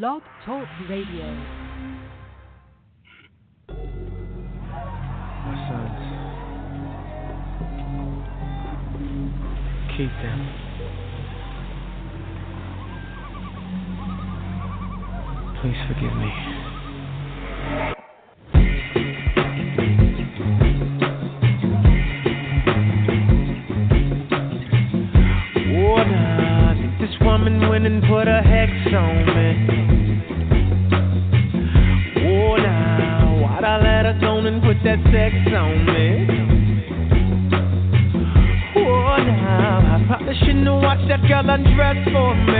Blog Talk Radio. My sons, keep them. Please forgive me. Oh no, this woman went and put a hex on me. flex on me. Oh, now I probably shouldn't have watched that girl undress for me.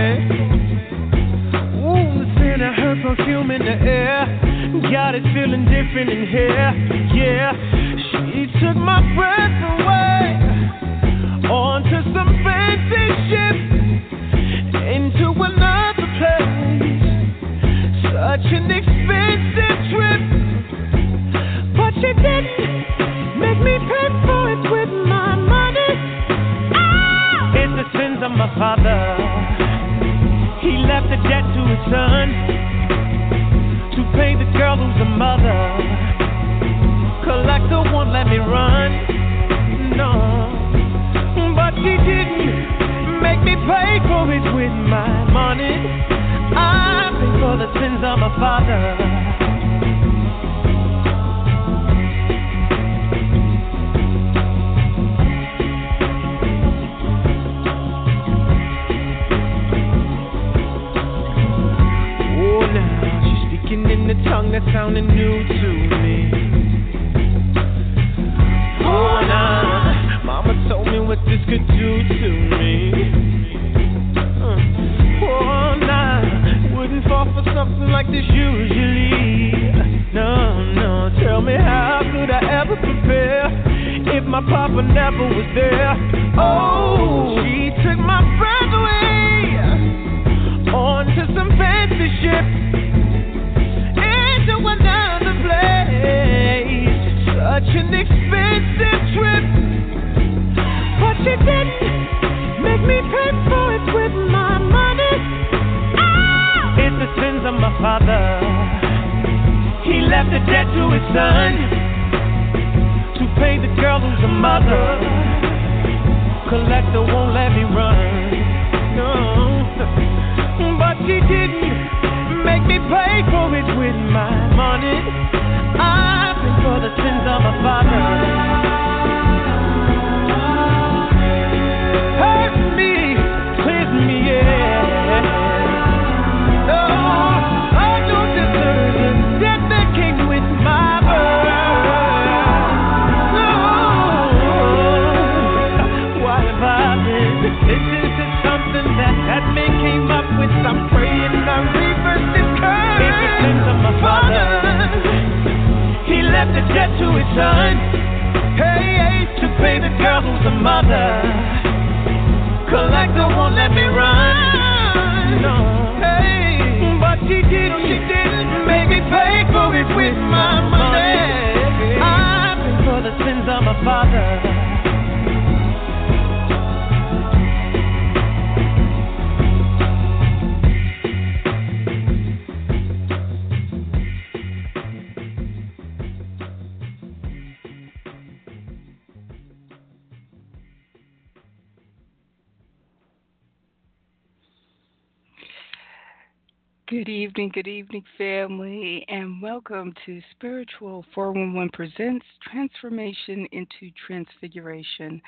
welcome to Spiritual 411 Presents Transformation into Transfiguration.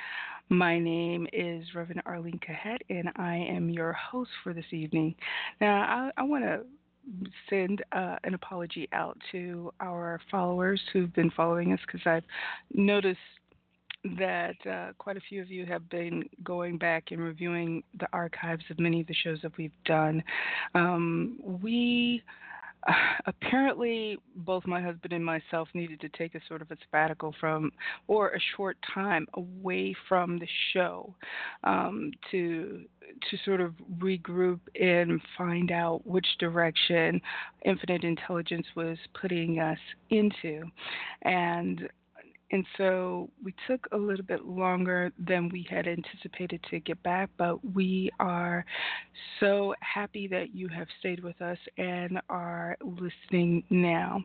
My name is Reverend Arlene Kahet, and I am your host for this evening. Now, I, I want to send uh, an apology out to our followers who've been following us because I've noticed that uh, quite a few of you have been going back and reviewing the archives of many of the shows that we've done. Um, we apparently both my husband and myself needed to take a sort of a sabbatical from or a short time away from the show um, to to sort of regroup and find out which direction infinite intelligence was putting us into. And and so we took a little bit longer than we had anticipated to get back, but we are so happy that you have stayed with us and are listening now.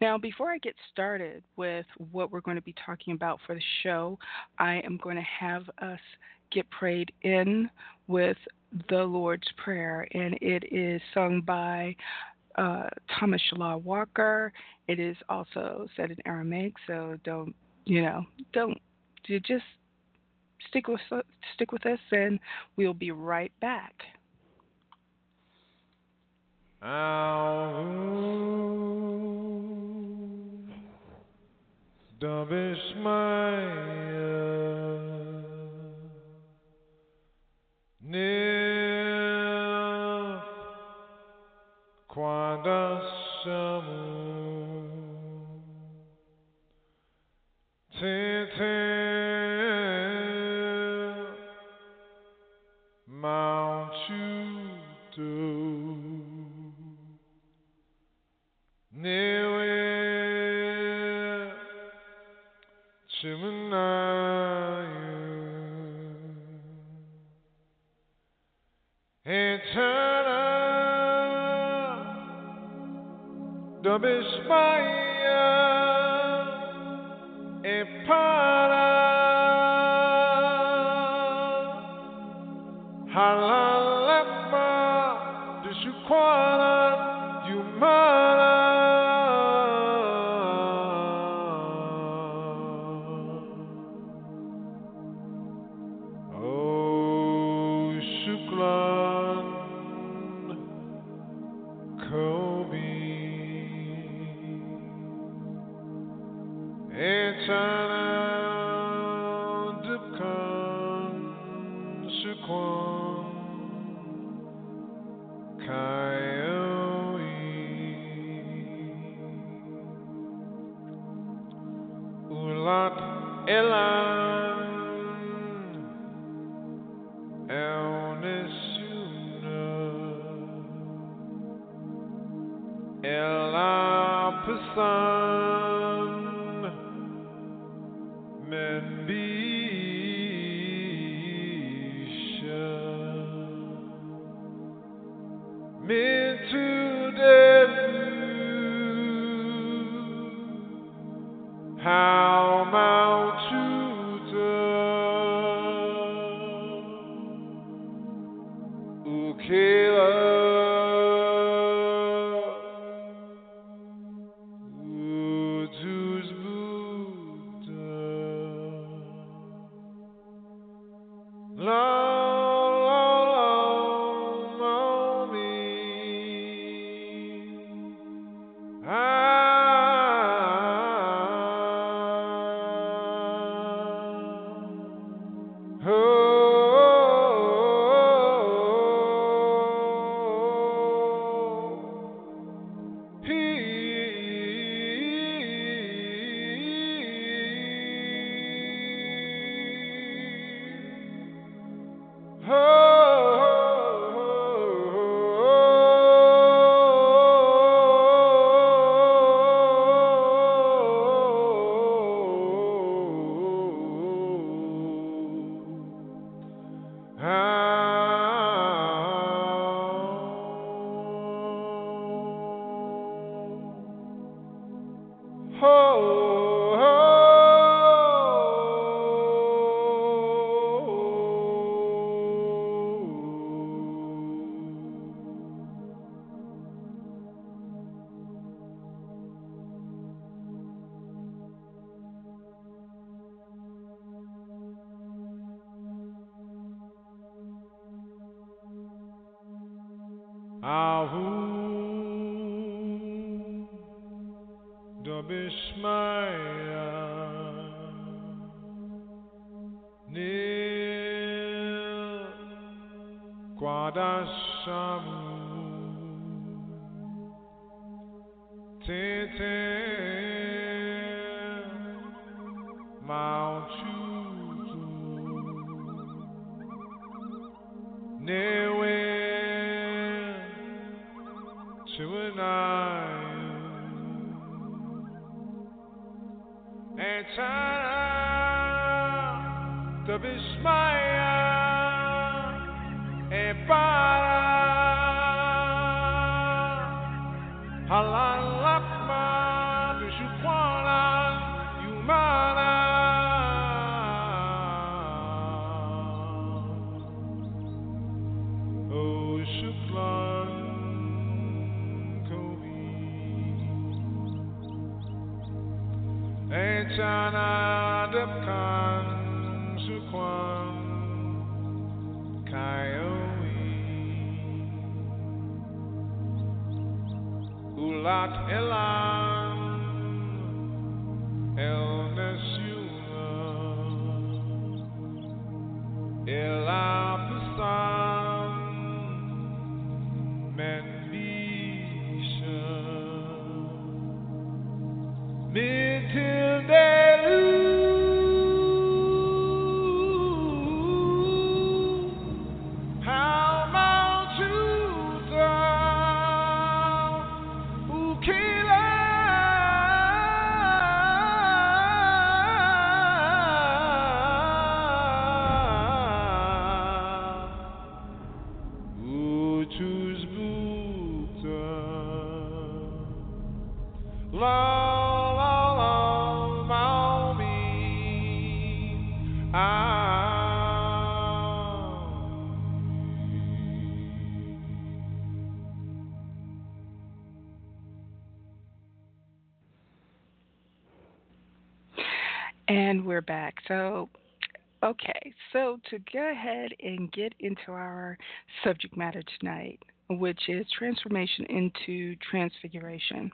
Now, before I get started with what we're going to be talking about for the show, I am going to have us get prayed in with the Lord's Prayer, and it is sung by uh, Thomas Shallah Walker. It is also said in Aramaic, so don't you know? Don't you just stick with stick with us, and we'll be right back. Quando I'm is my to go ahead and get into our subject matter tonight, which is transformation into transfiguration.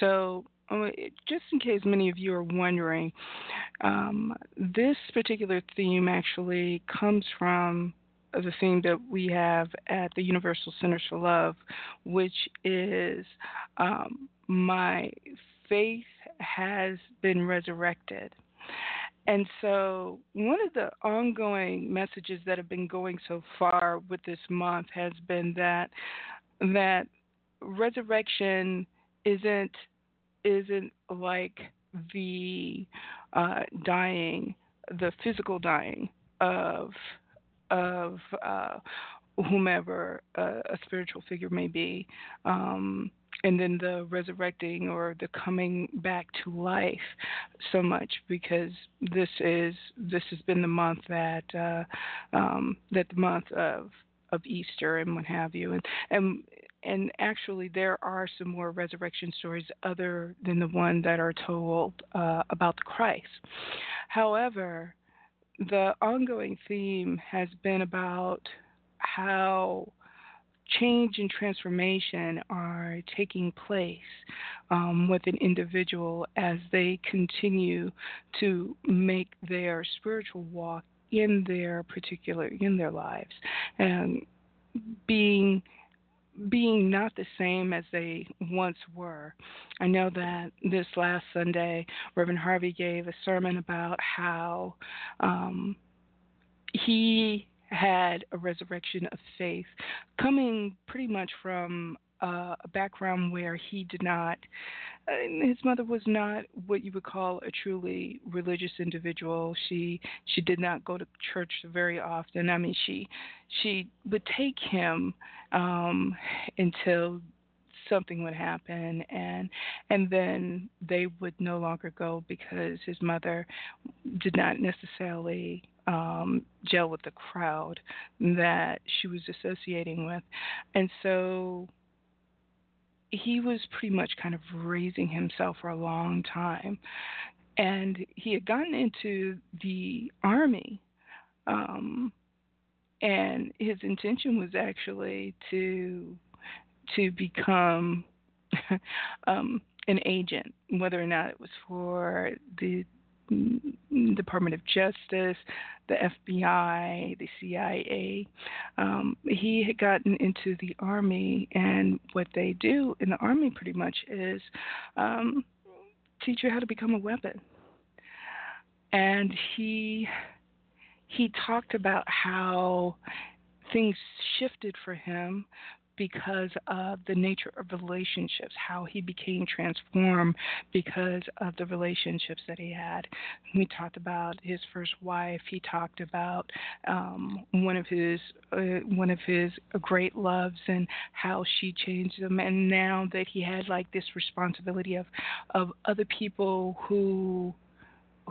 So, uh, just in case many of you are wondering, um, this particular theme actually comes from the theme that we have at the Universal Centers for Love, which is um, my faith has been resurrected. And so, one of the ongoing messages that have been going so far with this month has been that that resurrection isn't isn't like the uh, dying, the physical dying of of uh, whomever uh, a spiritual figure may be. Um, and then the resurrecting or the coming back to life so much because this is this has been the month that uh, um, that the month of of Easter and what have you and and and actually there are some more resurrection stories other than the one that are told uh, about the Christ. However, the ongoing theme has been about how change and transformation are taking place um, with an individual as they continue to make their spiritual walk in their particular in their lives and being being not the same as they once were. I know that this last Sunday, Reverend Harvey gave a sermon about how um, he had a resurrection of faith, coming pretty much from uh, a background where he did not, his mother was not what you would call a truly religious individual. She she did not go to church very often. I mean, she she would take him um, until something would happen and and then they would no longer go because his mother did not necessarily um, gel with the crowd that she was associating with. And so he was pretty much kind of raising himself for a long time. And he had gotten into the army. Um, and his intention was actually to to become um, an agent, whether or not it was for the Department of Justice, the FBI, the CIA. Um, he had gotten into the Army, and what they do in the Army pretty much is um, teach you how to become a weapon. And he he talked about how things shifted for him because of the nature of relationships, how he became transformed because of the relationships that he had. We talked about his first wife. He talked about um, one of his uh, one of his great loves and how she changed him. And now that he had like this responsibility of of other people who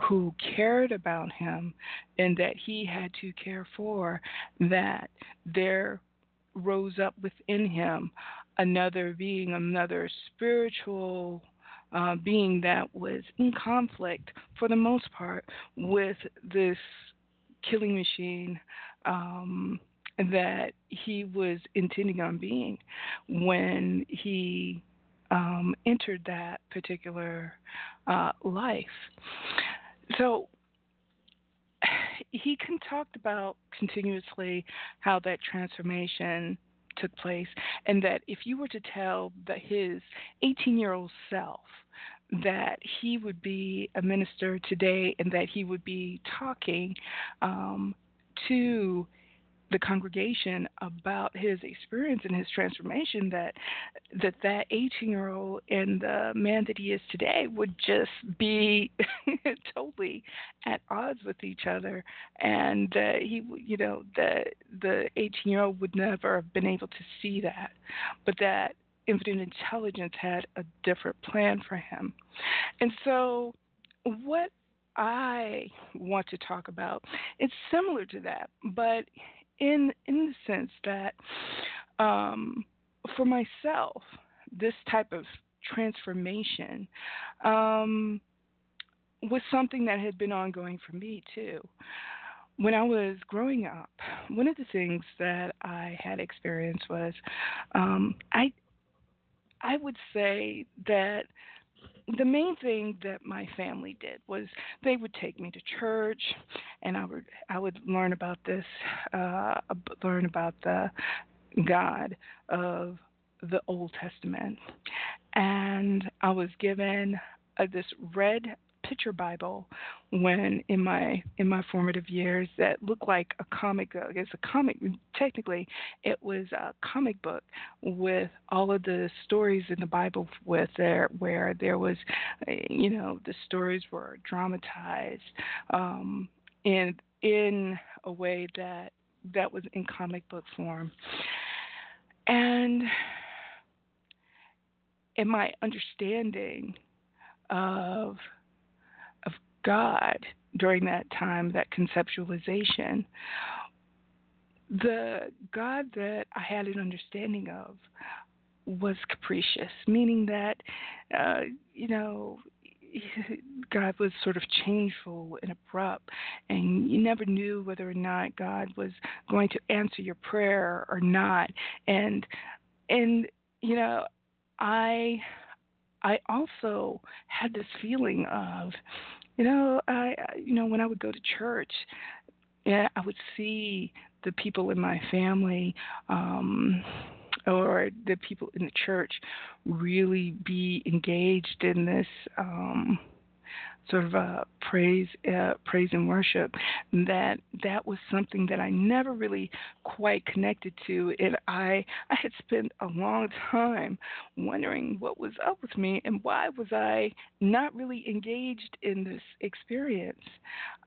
who cared about him and that he had to care for, that there rose up within him another being, another spiritual uh, being that was in conflict for the most part with this killing machine um, that he was intending on being when he um, entered that particular uh, life. So he can talked about continuously how that transformation took place, and that if you were to tell that his 18 year old self that he would be a minister today and that he would be talking um, to the congregation about his experience and his transformation that that that 18 year old and the man that he is today would just be totally at odds with each other and uh, he you know the the 18 year old would never have been able to see that but that infinite intelligence had a different plan for him and so what I want to talk about. It's similar to that, but in in the sense that um, for myself, this type of transformation um, was something that had been ongoing for me too. When I was growing up, one of the things that I had experienced was um, I I would say that the main thing that my family did was they would take me to church and I would I would learn about this uh learn about the God of the Old Testament. And I was given uh, this red picture Bible when in my in my formative years that looked like a comic book. It's a comic. Technically, it was a comic book with all of the stories in the Bible with there where there was, you know, the stories were dramatized um, in in a way that that was in comic book form, and in my understanding of God during that time, that conceptualization, the God that I had an understanding of was capricious, meaning that, uh, you know, God was sort of changeful and abrupt, and you never knew whether or not God was going to answer your prayer or not. And and you know, I I also had this feeling of, you know, I you know when I would go to church, yeah, I would see the people in my family um or the people in the church really be engaged in this um sort of a praise uh, praise and worship that that was something that I never really quite connected to and I I had spent a long time wondering what was up with me and why was I not really engaged in this experience.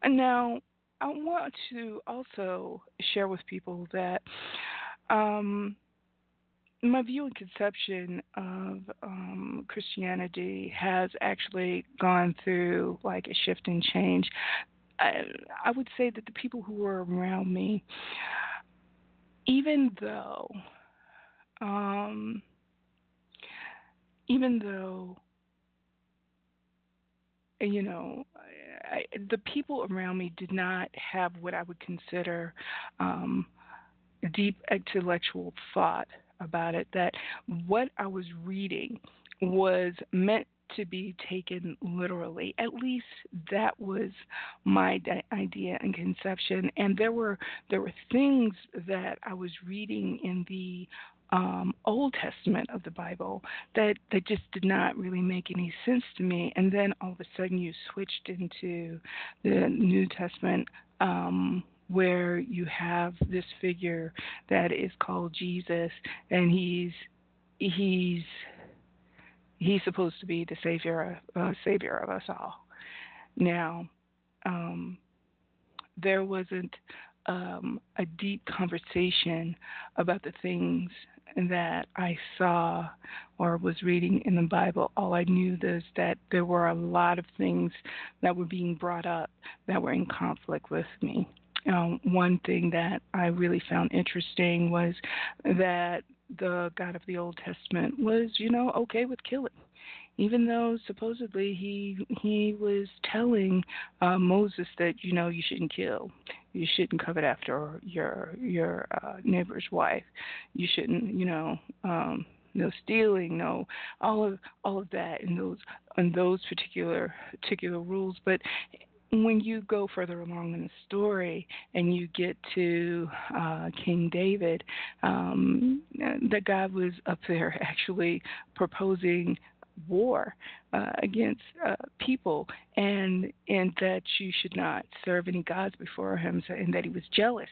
And now I want to also share with people that um, my view and conception of um, Christianity has actually gone through like a shift and change. I, I would say that the people who were around me, even though, um, even though, you know, I, the people around me did not have what I would consider um, deep intellectual thought about it that what I was reading was meant to be taken literally. At least that was my idea and conception. And there were there were things that I was reading in the um, Old Testament of the Bible that that just did not really make any sense to me. And then all of a sudden you switched into the New Testament um, where you have this figure that is called Jesus, and he's he's he's supposed to be the savior uh, savior of us all. Now, um, there wasn't um, a deep conversation about the things that I saw or was reading in the Bible. All I knew is that there were a lot of things that were being brought up that were in conflict with me. Um, one thing that I really found interesting was that the God of the Old Testament was, you know, okay with killing. Even though supposedly he he was telling uh, Moses that you know you shouldn't kill, you shouldn't covet after your your uh, neighbor's wife, you shouldn't you know um, no stealing, no all of all of that and those and those particular particular rules, but when you go further along in the story and you get to uh, King David, um, that God was up there actually proposing war uh, against uh, people, and and that you should not serve any gods before him, so, and that he was jealous,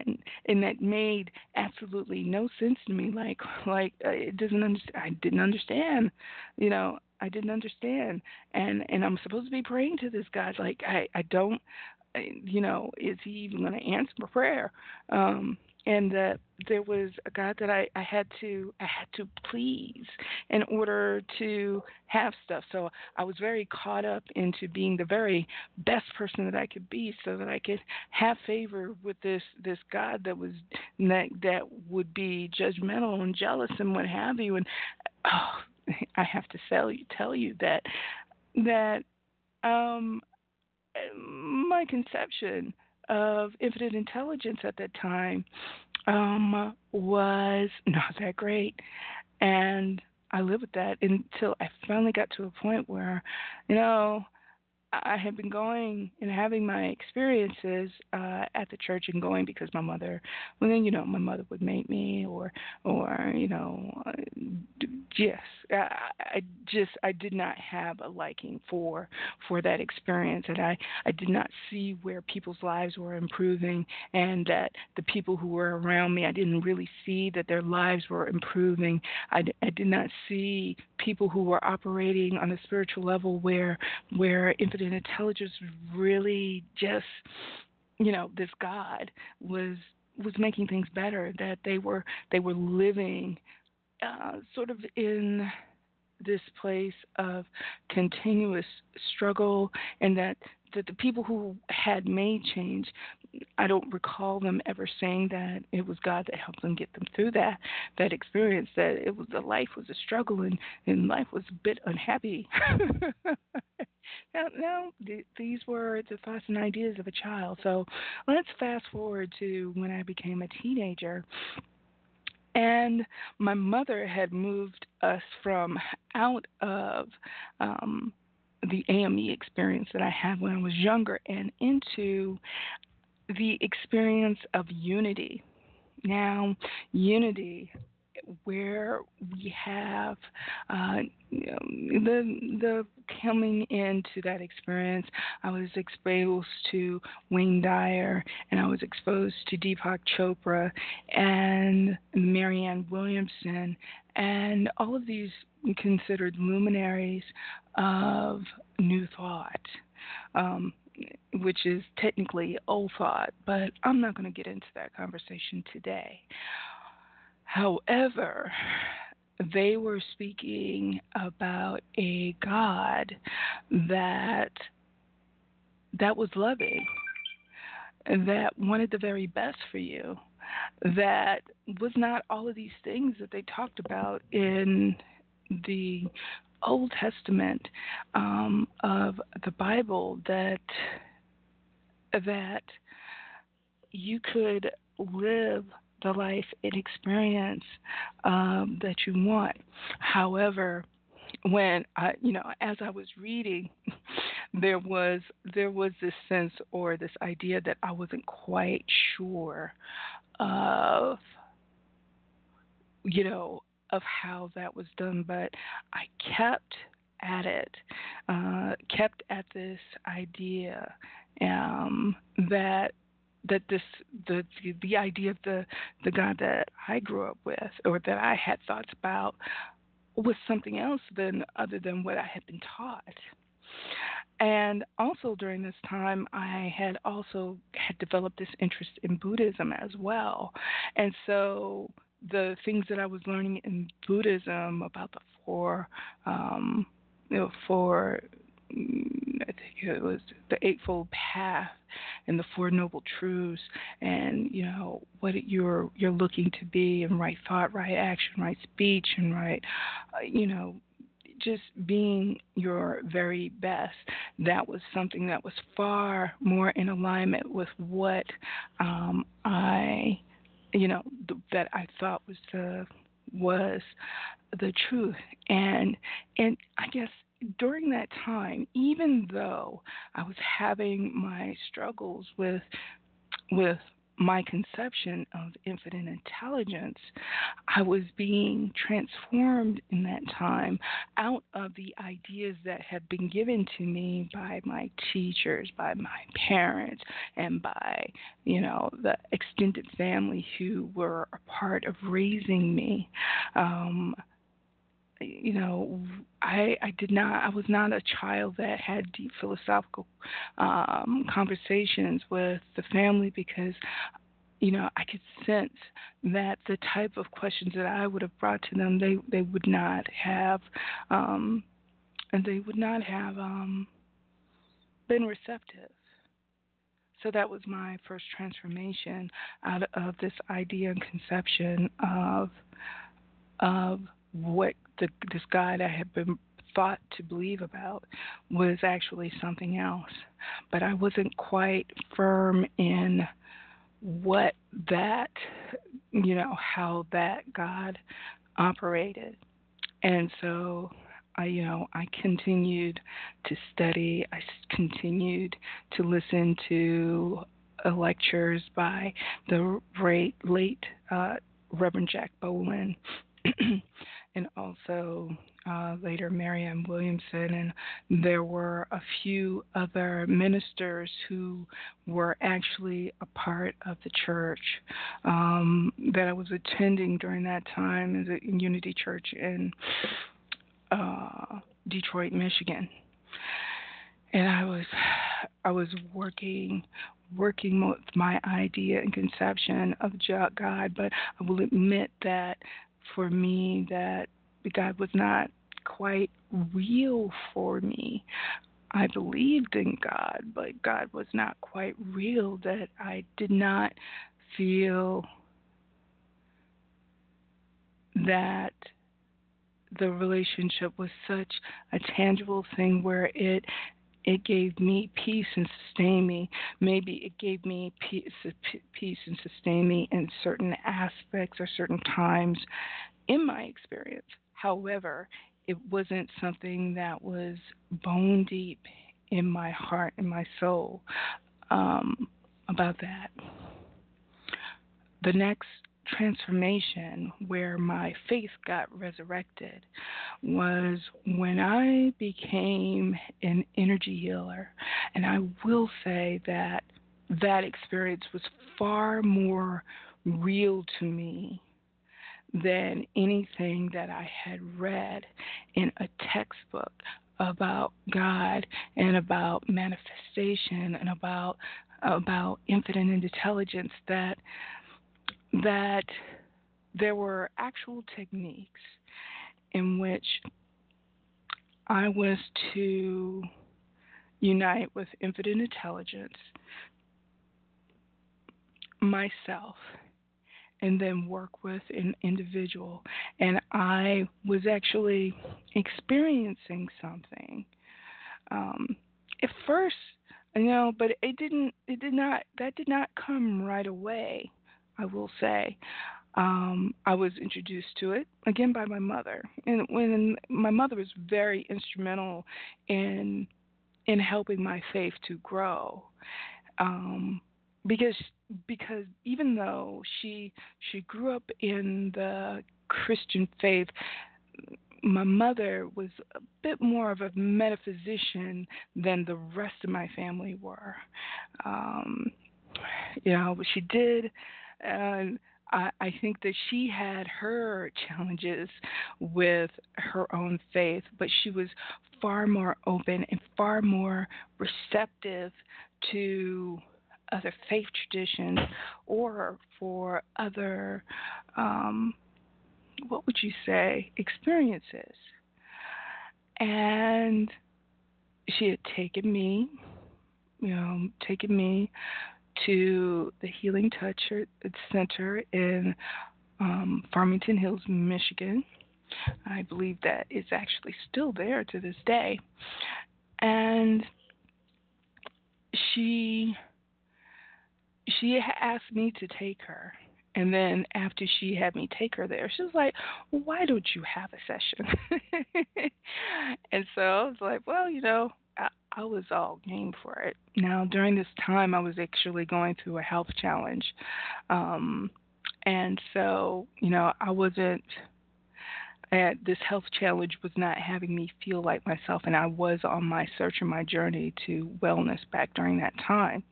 and and that made absolutely no sense to me. Like like uh, it doesn't understand. I didn't understand, you know. I didn't understand, and and I'm supposed to be praying to this God. Like I I don't, you know, is he even going to answer my prayer? Um, and that there was a God that I, I had to I had to please in order to have stuff. So I was very caught up into being the very best person that I could be, so that I could have favor with this this God that was that that would be judgmental and jealous and what have you. And oh, I have to tell you tell you that that um my conception of infinite intelligence at that time um, was not that great. And I lived with that until I finally got to a point where, you know, I had been going and having my experiences uh, at the church and going because my mother, well, then you know, my mother would make me, or, or you know, uh, yes, I, I just I did not have a liking for for that experience, and I I did not see where people's lives were improving, and that the people who were around me, I didn't really see that their lives were improving. I, I did not see people who were operating on a spiritual level where where infinite intelligence really just you know this God was was making things better that they were they were living uh, sort of in this place of continuous struggle and that that the people who had made change, I don't recall them ever saying that it was God that helped them get them through that that experience. That it was the life was a struggle and and life was a bit unhappy. now, now th- these were the thoughts and ideas of a child. So let's fast forward to when I became a teenager. And my mother had moved us from out of um, the AME experience that I had when I was younger and into the experience of unity. Now, unity where we have uh, the the coming into that experience, I was exposed to Wayne Dyer, and I was exposed to Deepak Chopra and Marianne Williamson, and all of these considered luminaries of New Thought. Um, which is technically old thought, but I'm not going to get into that conversation today. However, they were speaking about a God that that was loving, that wanted the very best for you, that was not all of these things that they talked about in the Old Testament um, of the Bible that that you could live the life and experience um, that you want. However, when I, you know, as I was reading, there was there was this sense or this idea that I wasn't quite sure of, you know, of how that was done, but I kept at it, uh, kept at this idea um, that that this the the idea of the the God that I grew up with or that I had thoughts about was something else than other than what I had been taught. And also during this time, I had also had developed this interest in Buddhism as well. And so the things that I was learning in Buddhism about the four, um, you know, four, mm, I think it was the Eightfold Path and the Four Noble Truths, and you know what you're you're looking to be, and right thought, right action, right speech, and right, uh, you know, just being your very best. That was something that was far more in alignment with what um, I, you know, that I thought was the was the truth. And and I guess during that time, even though I was having my struggles with with my conception of infinite intelligence, I was being transformed in that time out of the ideas that had been given to me by my teachers, by my parents, and by, you know, the extended family who were a part of raising me. Um, you know, I I did not I was not a child that had deep philosophical um, conversations with the family because you know I could sense that the type of questions that I would have brought to them they they would not have um, and they would not have um, been receptive. So that was my first transformation out of this idea and conception of of what the, this God I had been thought to believe about was actually something else. But I wasn't quite firm in what that, you know, how that God operated. And so I, you know, I continued to study. I continued to listen to uh, lectures by the late, late uh, Reverend Jack Boland and also uh, later Marianne Williamson, and there were a few other ministers who were actually a part of the church um, that I was attending during that time as a Unity Church in uh, Detroit, Michigan. And I was, I was working, working with my idea and conception of God, but I will admit that for me that God was not quite real for me. I believed in God, but God was not quite real, that I did not feel that the relationship was such a tangible thing where it it gave me peace and sustained me. Maybe it gave me peace, peace and sustained me in certain aspects or certain times in my experience. However, it wasn't something that was bone deep in my heart and my soul um, about that. The next transformation where my faith got resurrected was when I became an energy healer. And I will say that that experience was far more real to me than anything that I had read in a textbook about God and about manifestation and about about infinite intelligence that that there were actual techniques in which I was to unite with infinite intelligence myself and then work with an individual. And I was actually experiencing something. Um, at first, you know, but it didn't, it did not, that did not come right away, I will say. Um, I was introduced to it again by my mother, and when my mother was very instrumental in in helping my faith to grow, um, because because even though she she grew up in the Christian faith, my mother was a bit more of a metaphysician than the rest of my family were. Um, you know, she did, and I, I think that she had her challenges with her own faith, but she was far more open and far more receptive to other faith traditions or for other, um, what would you say, experiences. And she had taken me, you know, taken me to the Healing Touch Center in um, Farmington Hills, Michigan. I believe that it's actually still there to this day. And she she asked me to take her. And then after she had me take her there, she was like, "Why don't you have a session?" and so I was like, "Well, you know, I, was all game for it." Now during this time, I was actually going through a health challenge, um, and so you know, I wasn't. And this health challenge was not having me feel like myself, and I was on my search and my journey to wellness back during that time.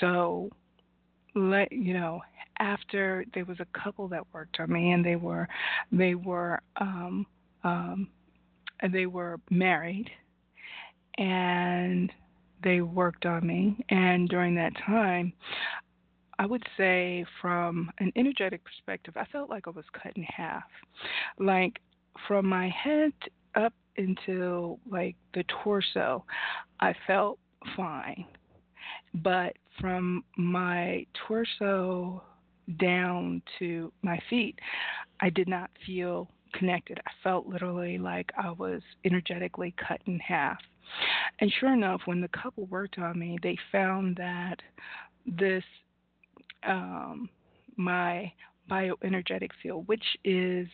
So, let you know, after there was a couple that worked on me, and they were they were um, um, they were married, and they worked on me. And during that time, I would say from an energetic perspective, I felt like I was cut in half. Like from my head up until like the torso, I felt fine. But from my torso down to my feet, I did not feel connected. I felt literally like I was energetically cut in half. And sure enough, when the couple worked on me, they found that this, um, my bioenergetic field, which is,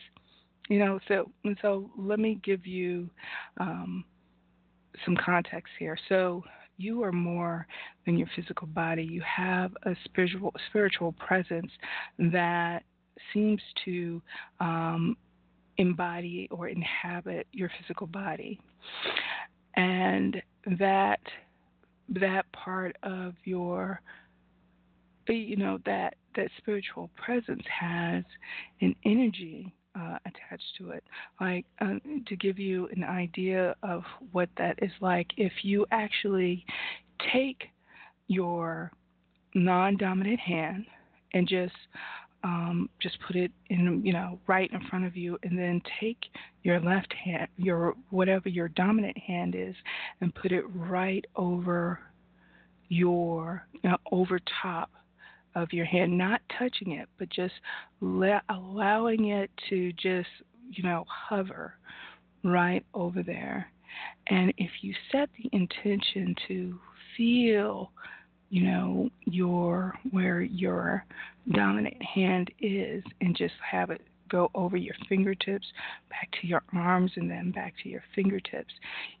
you know, so so let me give you um, some context here. So you are more than your physical body. You have a spiritual spiritual presence that seems to um, embody or inhabit your physical body, and that that part of your you know that that spiritual presence has an energy uh, attached to it. Like uh, to give you an idea of what that is like, if you actually take your non-dominant hand and just um, just put it in, you know, right in front of you, and then take your left hand, your whatever your dominant hand is, and put it right over your, you know, over top of your hand, not touching it, but just le- allowing it to just, you know, hover right over there. And if you set the intention to feel, you know, your where your dominant hand is and just have it go over your fingertips, back to your arms and then back to your fingertips,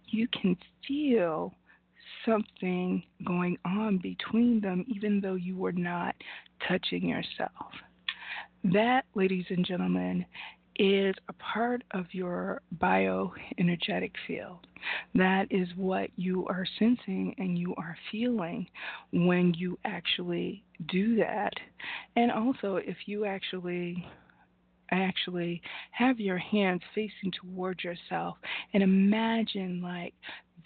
you can feel something going on between them, even though you were not touching yourself. That, ladies and gentlemen, is a part of your bioenergetic field. That is what you are sensing and you are feeling when you actually do that. And also, if you actually actually have your hands facing towards yourself and imagine like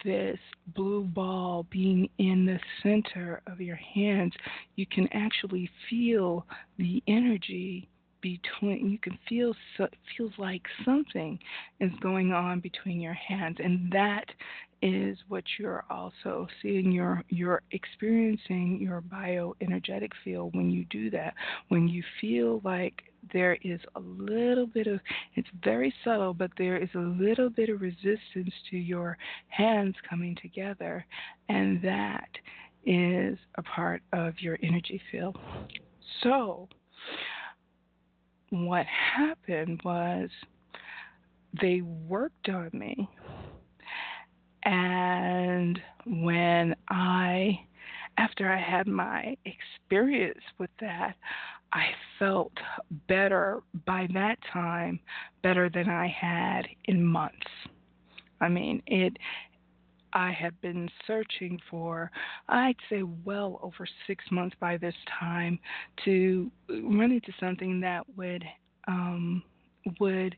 this blue ball being in the center of your hands, you can actually feel the energy between you can feel so, feels like something is going on between your hands and that is what you're also seeing you're you're experiencing your bioenergetic field when you do that. When you feel like there is a little bit of it's very subtle but there is a little bit of resistance to your hands coming together and that is a part of your energy field. So what happened was they worked on me. And when I, after I had my experience with that, I felt better by that time, better than I had in months. I mean, it, I had been searching for, I'd say, well over six months by this time to run into something that would um, would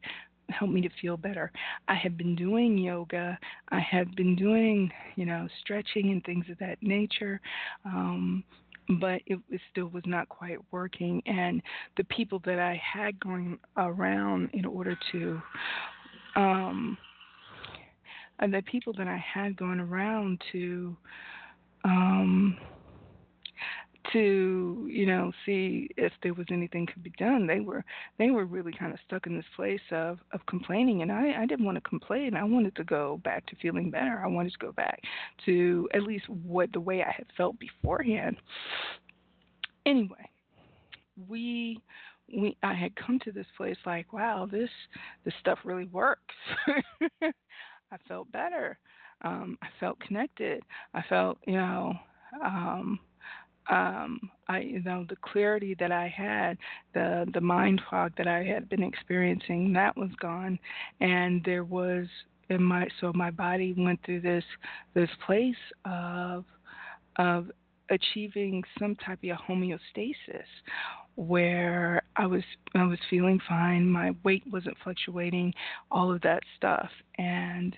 help me to feel better. I had been doing yoga. I had been doing, you know, stretching and things of that nature. Um, but it, it still was not quite working. And the people that I had going around in order to, um, and the people that I had going around to, um, to you know see if there was anything could be done. They were they were really kind of stuck in this place of of complaining and i i didn't want to complain. I wanted to go back to feeling better. I wanted to go back to at least what the way i had felt beforehand. Anyway we we i had come to this place like wow this this stuff really works i felt better. Um i felt connected. I felt you know um um, I, you know, the clarity that I had, the the mind fog that I had been experiencing, that was gone, and there was in my so my body went through this this place of of achieving some type of homeostasis where I was I was feeling fine, my weight wasn't fluctuating, all of that stuff, and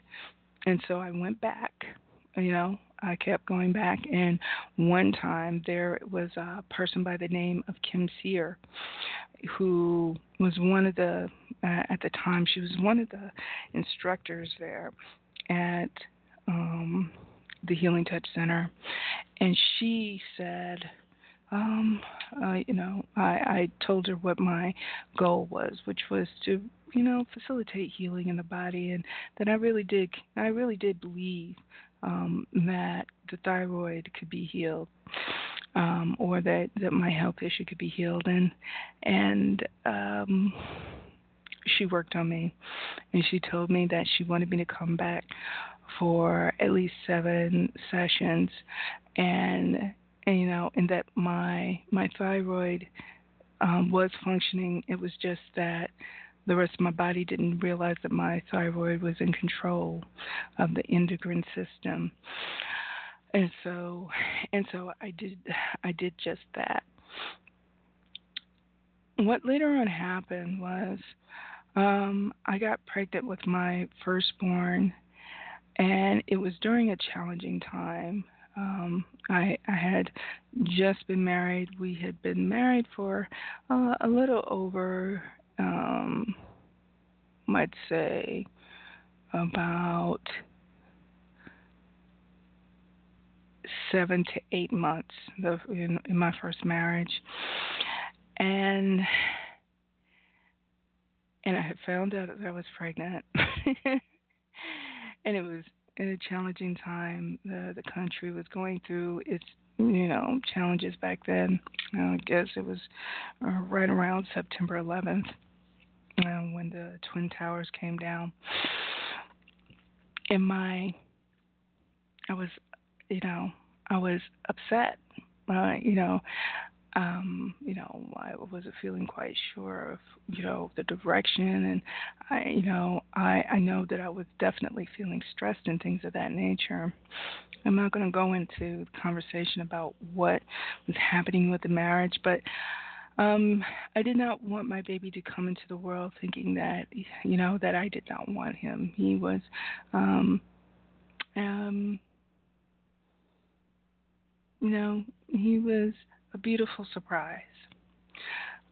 and so I went back, you know, I kept going back, and one time there was a person by the name of Kim Sear, who was one of the uh, at the time she was one of the instructors there at um, the Healing Touch Center, and she said. Um, uh, you know, I, I told her what my goal was, which was to, you know, facilitate healing in the body, and that I really did, I really did believe um, that the thyroid could be healed, um, or that that my health issue could be healed, and and um, she worked on me, and she told me that she wanted me to come back for at least seven sessions, and and you know, and that my my thyroid um, was functioning. It was just that the rest of my body didn't realize that my thyroid was in control of the endocrine system. And so and so I did I did just that. What later on happened was um, I got pregnant with my firstborn, and it was during a challenging time. Um, I, I had just been married. We had been married for uh, a little over um, might say about seven to eight months in, in my first marriage, and and I had found out that I was pregnant, and it was a challenging time. The the country was going through its you know challenges back then. I guess it was uh, right around September 11th uh, when the twin towers came down. In my, I was, you know, I was upset. Uh, you know, um, you know, I wasn't feeling quite sure of, you know, the direction, and I, you know, I I know that I was definitely feeling stressed and things of that nature. I'm not going to go into the conversation about what was happening with the marriage, but um, I did not want my baby to come into the world thinking that, you know, that I did not want him. He was, um, um, you know, he was a beautiful surprise.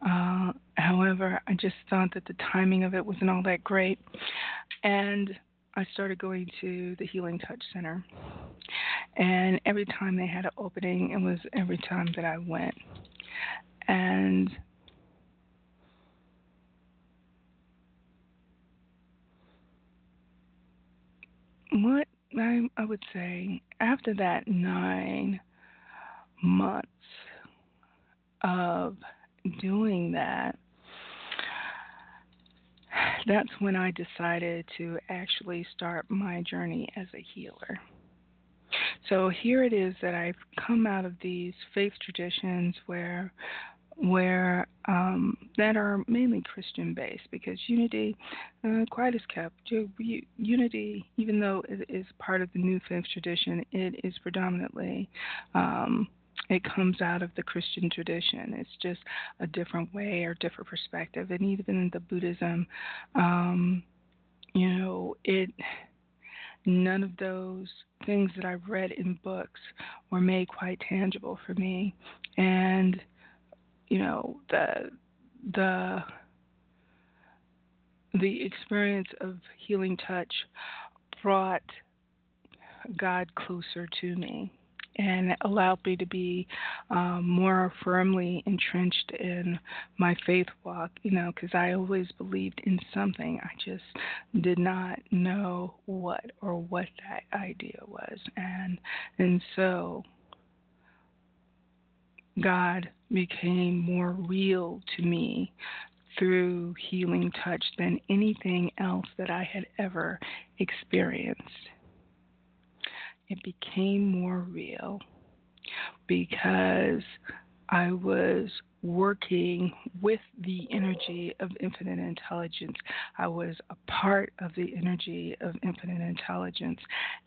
Uh, however, I just thought that the timing of it wasn't all that great. And I started going to the Healing Touch Center. And every time they had an opening, it was every time that I went and what I, I would say after that nine months of doing that, that's when I decided to actually start my journey as a healer. So here it is that I've come out of these faith traditions where where um, that are mainly Christian based because unity, uh, quiet is kept. Unity, even though it is part of the New Faith tradition, it is predominantly. Um, it comes out of the Christian tradition. It's just a different way or different perspective. And even in the Buddhism, um, you know, it none of those things that I've read in books were made quite tangible for me. And you know, the the the experience of healing touch brought God closer to me and allowed me to be um, more firmly entrenched in my faith walk, you know, because I always believed in something. I just did not know what or what that idea was. And and so God became more real to me through healing touch than anything else that I had ever experienced it became more real because I was working with the energy of infinite intelligence. I was a part of the energy of infinite intelligence.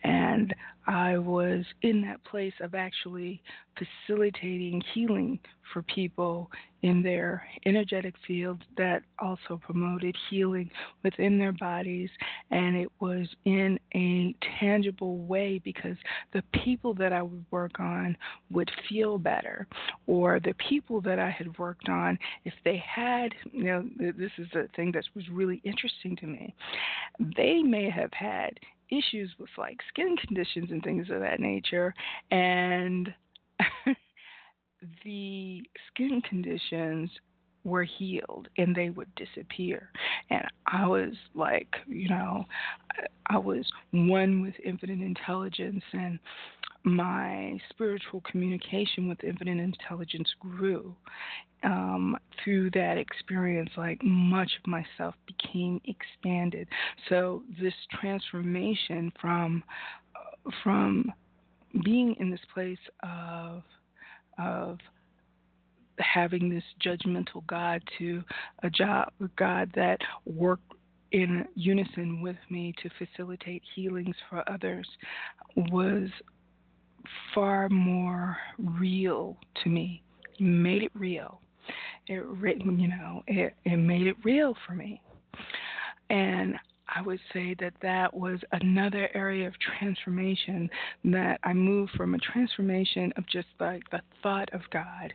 And I was in that place of actually facilitating healing for people in their energetic fields that also promoted healing within their bodies. And it was in a tangible way because the people that I would work on would feel better, or the people that I had worked on, if they had, you know, this is the thing that was really interesting to me, they may have had issues with like skin conditions and things of that nature. And the skin conditions were healed and they would disappear. And I was like, you know, I was one with infinite intelligence and my spiritual communication with infinite intelligence grew um, through that experience, like much of myself became expanded. So this transformation from from being in this place of of having this judgmental God to a job God that worked in unison with me to facilitate healings for others was far more real to me. made it real. It you know it it made it real for me, and I would say that that was another area of transformation that I moved from a transformation of just like the thought of God,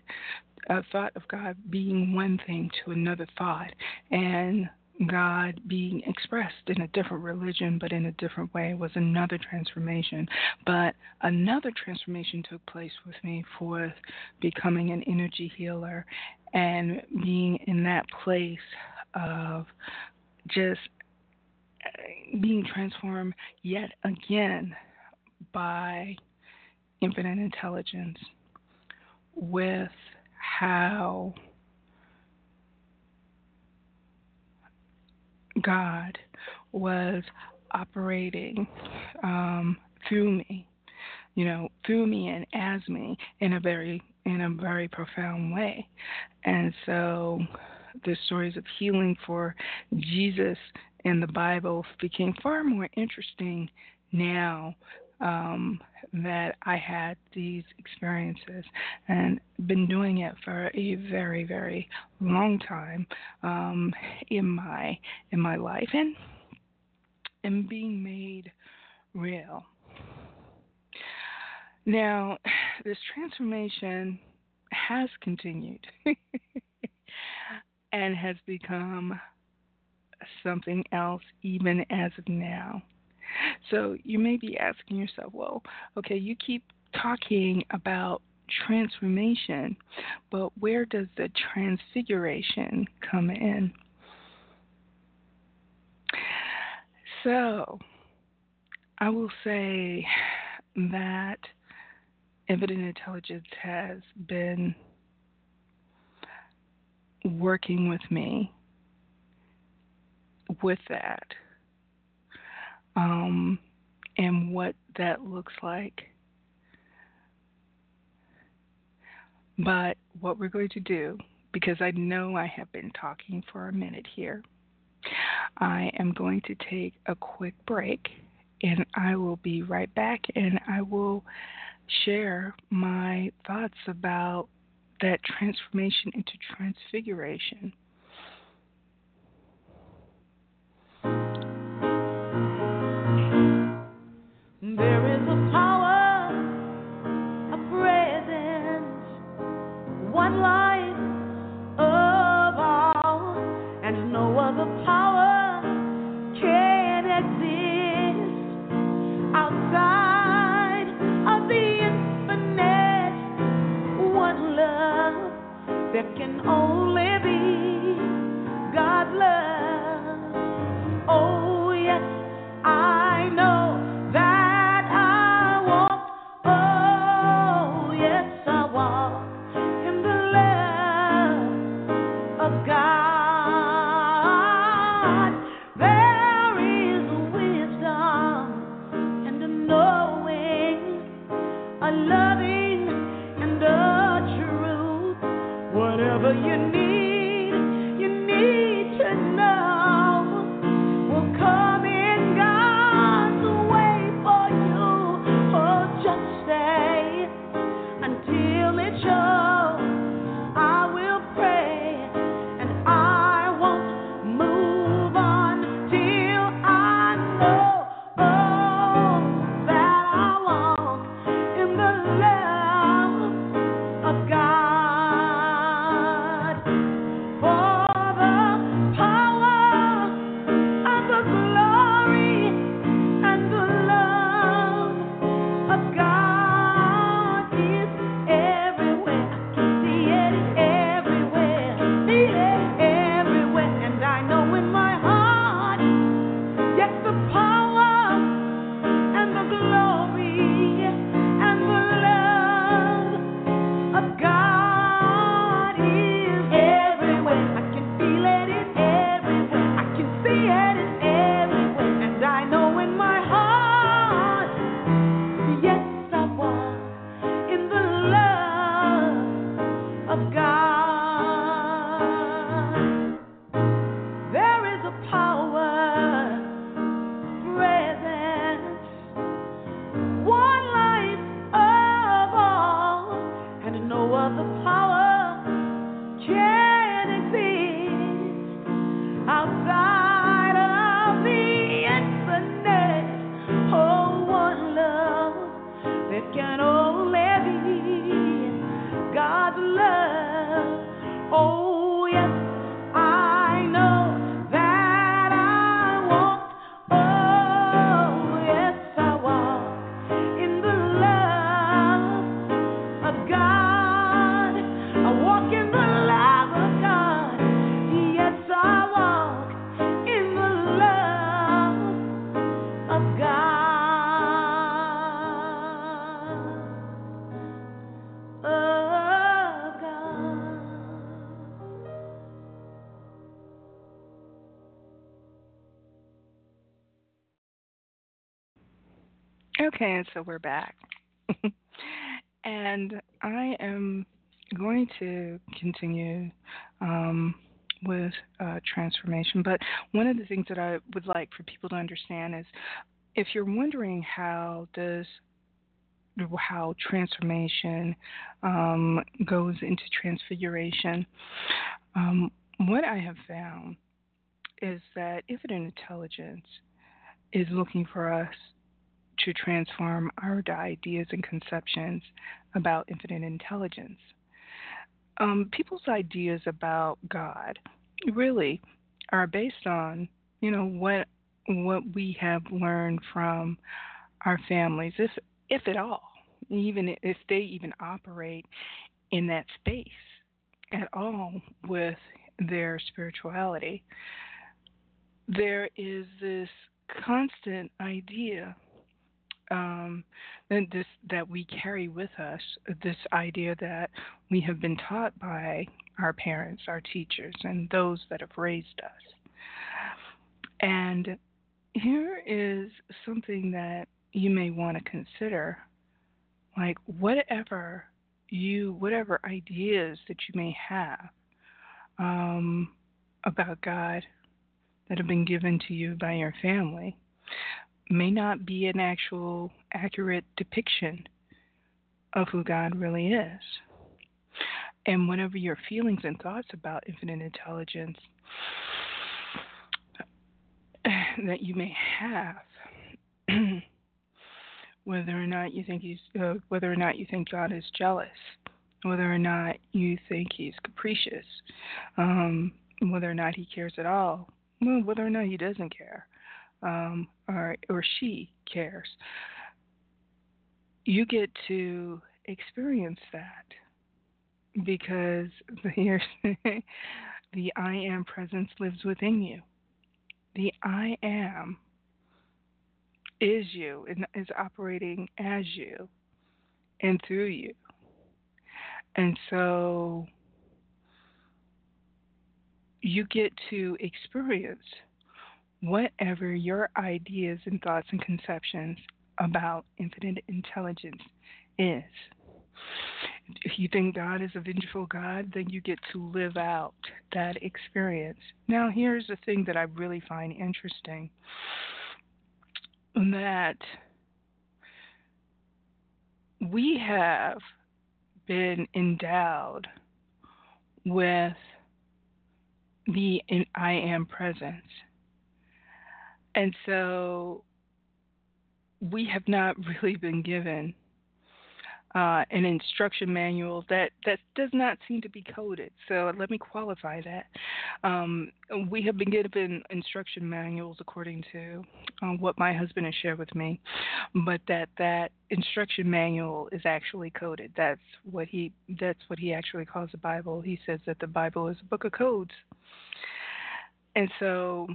a thought of God being one thing to another thought, and God being expressed in a different religion but in a different way was another transformation. But another transformation took place with me for becoming an energy healer and being in that place of just being transformed yet again by infinite intelligence with how God was operating um, through me, you know, through me and as me in a very in a very profound way. And so the stories of healing for Jesus in the Bible became far more interesting now um, that I had these experiences and been doing it for a very, very long time um, in my in my life and and being made real. Now, this transformation has continued and has become something else even as of now. So you may be asking yourself, well, okay, you keep talking about transformation, but where does the transfiguration come in? So I will say that Infinite Intelligence has been working with me with that um, and what that looks like. But what we're going to do, because I know I have been talking for a minute here. I am going to take a quick break and I will be right back and I will share my thoughts about that transformation into transfiguration. Okay, so we're back. and I am going to continue um, with uh, transformation. But one of the things that I would like for people to understand is if you're wondering how does how transformation um, goes into transfiguration, um, what I have found is that infinite intelligence is looking for us to transform our ideas and conceptions about infinite intelligence. Um, people's ideas about God really are based on, you know, what what we have learned from our families, if if at all, even if they even operate in that space at all with their spirituality. There is this constant idea um, this that we carry with us this idea that we have been taught by our parents, our teachers, and those that have raised us. And here is something that you may want to consider like whatever you whatever ideas that you may have um, about God that have been given to you by your family may not be an actual accurate depiction of who God really is. And whatever your feelings and thoughts about infinite intelligence that you may have, whether or not you think he's, uh, whether or not you think God is jealous, whether or not you think he's capricious, um, whether or not he cares at all, well, whether or not he doesn't care, um, or or she cares. You get to experience that because here's the I am presence lives within you. The I am is you and is operating as you and through you. And so you get to experience whatever your ideas and thoughts and conceptions about infinite intelligence is. If you think God is a vengeful God, then you get to live out that experience. Now, here's the thing that I really find interesting that we have been endowed with the I am presence. And so we have not really been given uh, an instruction manual that, that does not seem to be coded. So let me qualify that. Um, we have been given instruction manuals according to uh, what my husband has shared with me, but that that instruction manual is actually coded. That's what he that's what he actually calls the Bible. He says that the Bible is a book of codes. And so,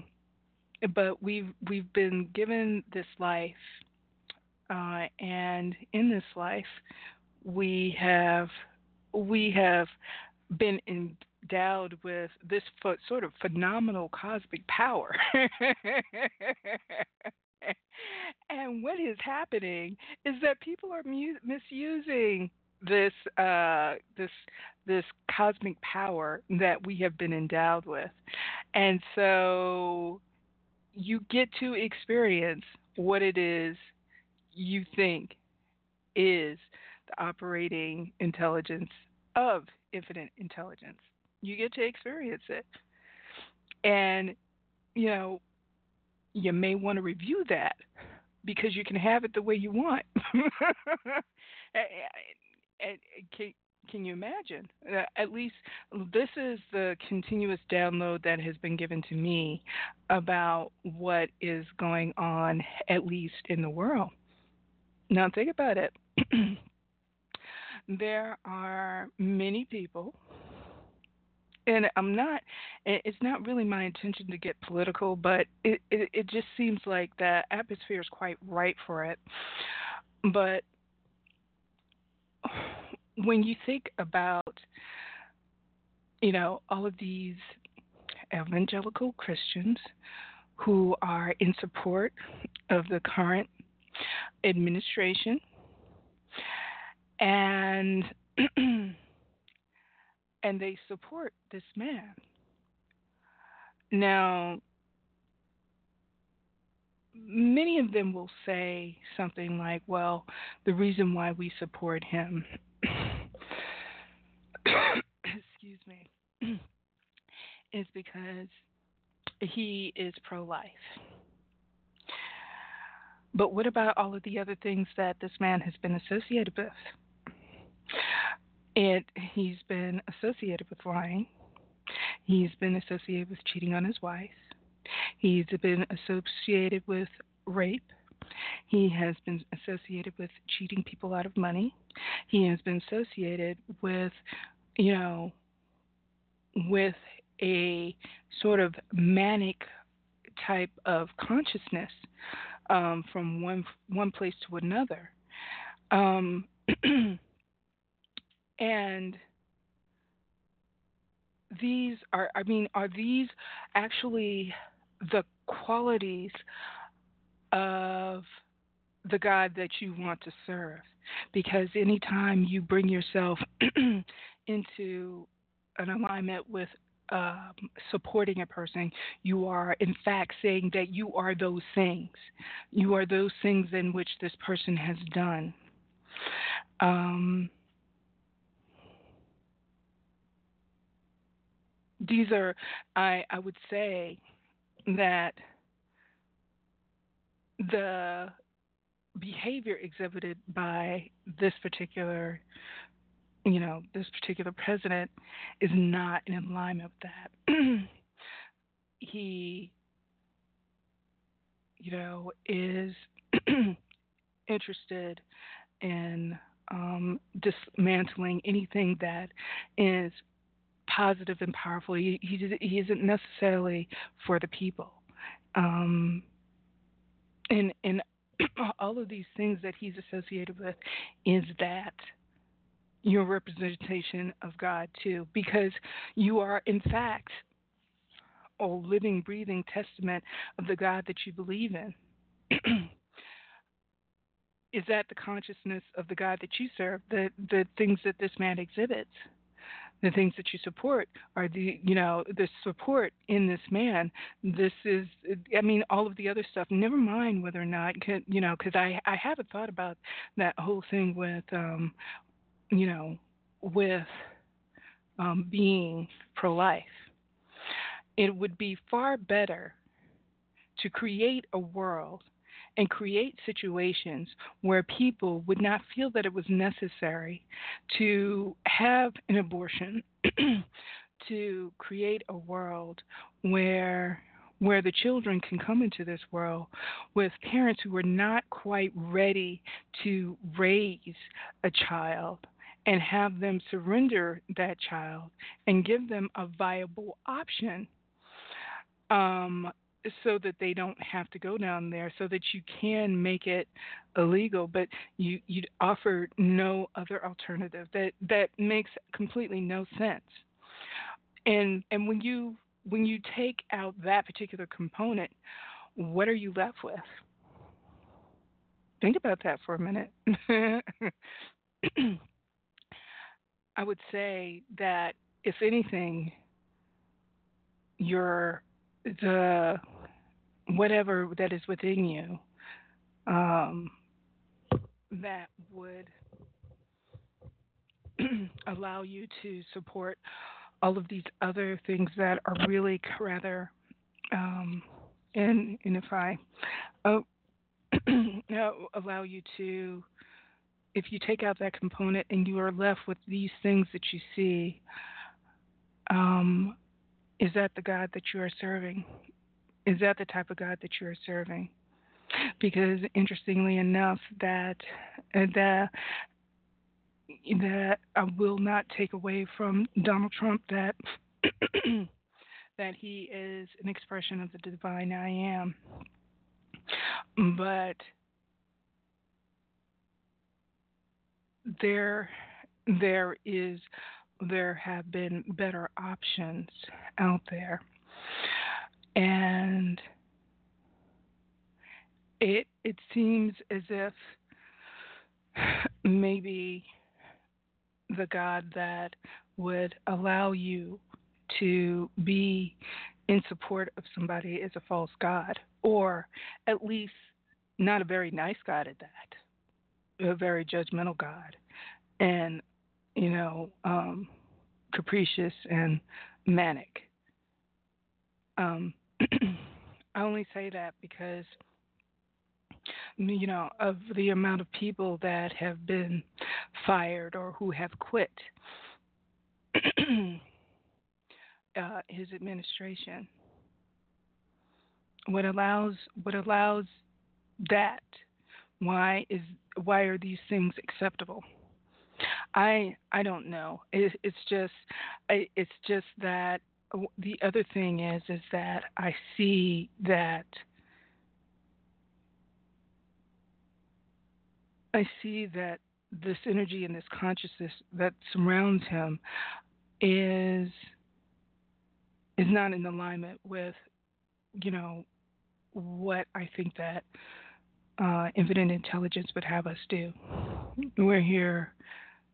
but we've we've been given this life uh, and in this life, we have we have been endowed with this sort of phenomenal cosmic power. and what is happening is that people are mu- misusing this uh, this this cosmic power that we have been endowed with, and so you get to experience what it is you think is the operating intelligence of infinite intelligence. You get to experience it. And, you know, you may want to review that because you can have it the way you want. and, can, can you imagine? Uh, at least this is the continuous download that has been given to me about what is going on, at least in the world. Now, think about it. there are many people, and I'm not, it's not really my intention to get political, but it, it, it just seems like the atmosphere is quite right for it. But when you think about, you know, all of these evangelical Christians who are in support of the current administration and and they support this man. Now, many of them will say something like, well, the reason why we support him, excuse me, is because he is pro life. But what about all of the other things that this man has been associated with? And he's been associated with lying. He's been associated with cheating on his wife. He's been associated with rape. He has been associated with cheating people out of money. He has been associated with, you know, with a sort of manic type of consciousness um, from one one place to another, um, and these are I mean are these actually the qualities of the God that you want to serve? Because anytime you bring yourself into an alignment with um, supporting a person. You are, in fact, saying that you are those things. You are those things in which this person has done. Um, these are, I, I would say that the behavior exhibited by this particular you know, this particular president is not in alignment with that. he, you know, is interested in um, dismantling anything that is positive and powerful. He, he, he isn't necessarily for the people. Um, and, and all of these things that he's associated with is that your representation of God too, because you are in fact a living, breathing testament of the God that you believe in. Is that the consciousness of the God that you serve? The the things that this man exhibits, the things that you support are the you know the support in this man. This is I mean all of the other stuff. Never mind whether or not you know because I I haven't thought about that whole thing with um you know, with um, being pro life. It would be far better to create a world and create situations where people would not feel that it was necessary to have an abortion, to create a world where where the children can come into this world with parents who are not quite ready to raise a child and have them surrender that child and give them a viable option um, so that they don't have to go down there so that you can make it illegal but you you offer no other alternative. That that makes completely no sense. And and when you when you take out that particular component what are you left with? Think about that for a minute I would say that if anything, your the whatever that is within you um, that would allow you to support all of these other things that are really rather um, and and if I uh, allow you to if you take out that component and you are left with these things that you see, um, is that the God that you are serving? Is that the type of God that you are serving? Because interestingly enough, that uh, that that I will not take away from Donald Trump that that he is an expression of the divine I am. But there there is there have been better options out there. And it it seems as if maybe the God that would allow you to be in support of somebody is a false God, or at least not a very nice God at that a very judgmental God, and you know, um, capricious and manic. Um, I only say that because you know of the amount of people that have been fired or who have quit uh, his administration. What allows what allows that why is why are these things acceptable? I I don't know. It, it's just it's just that the other thing is is that I see that I see that this energy and this consciousness that surrounds him is is not in alignment with you know what I think that uh, infinite intelligence would have us do. We're here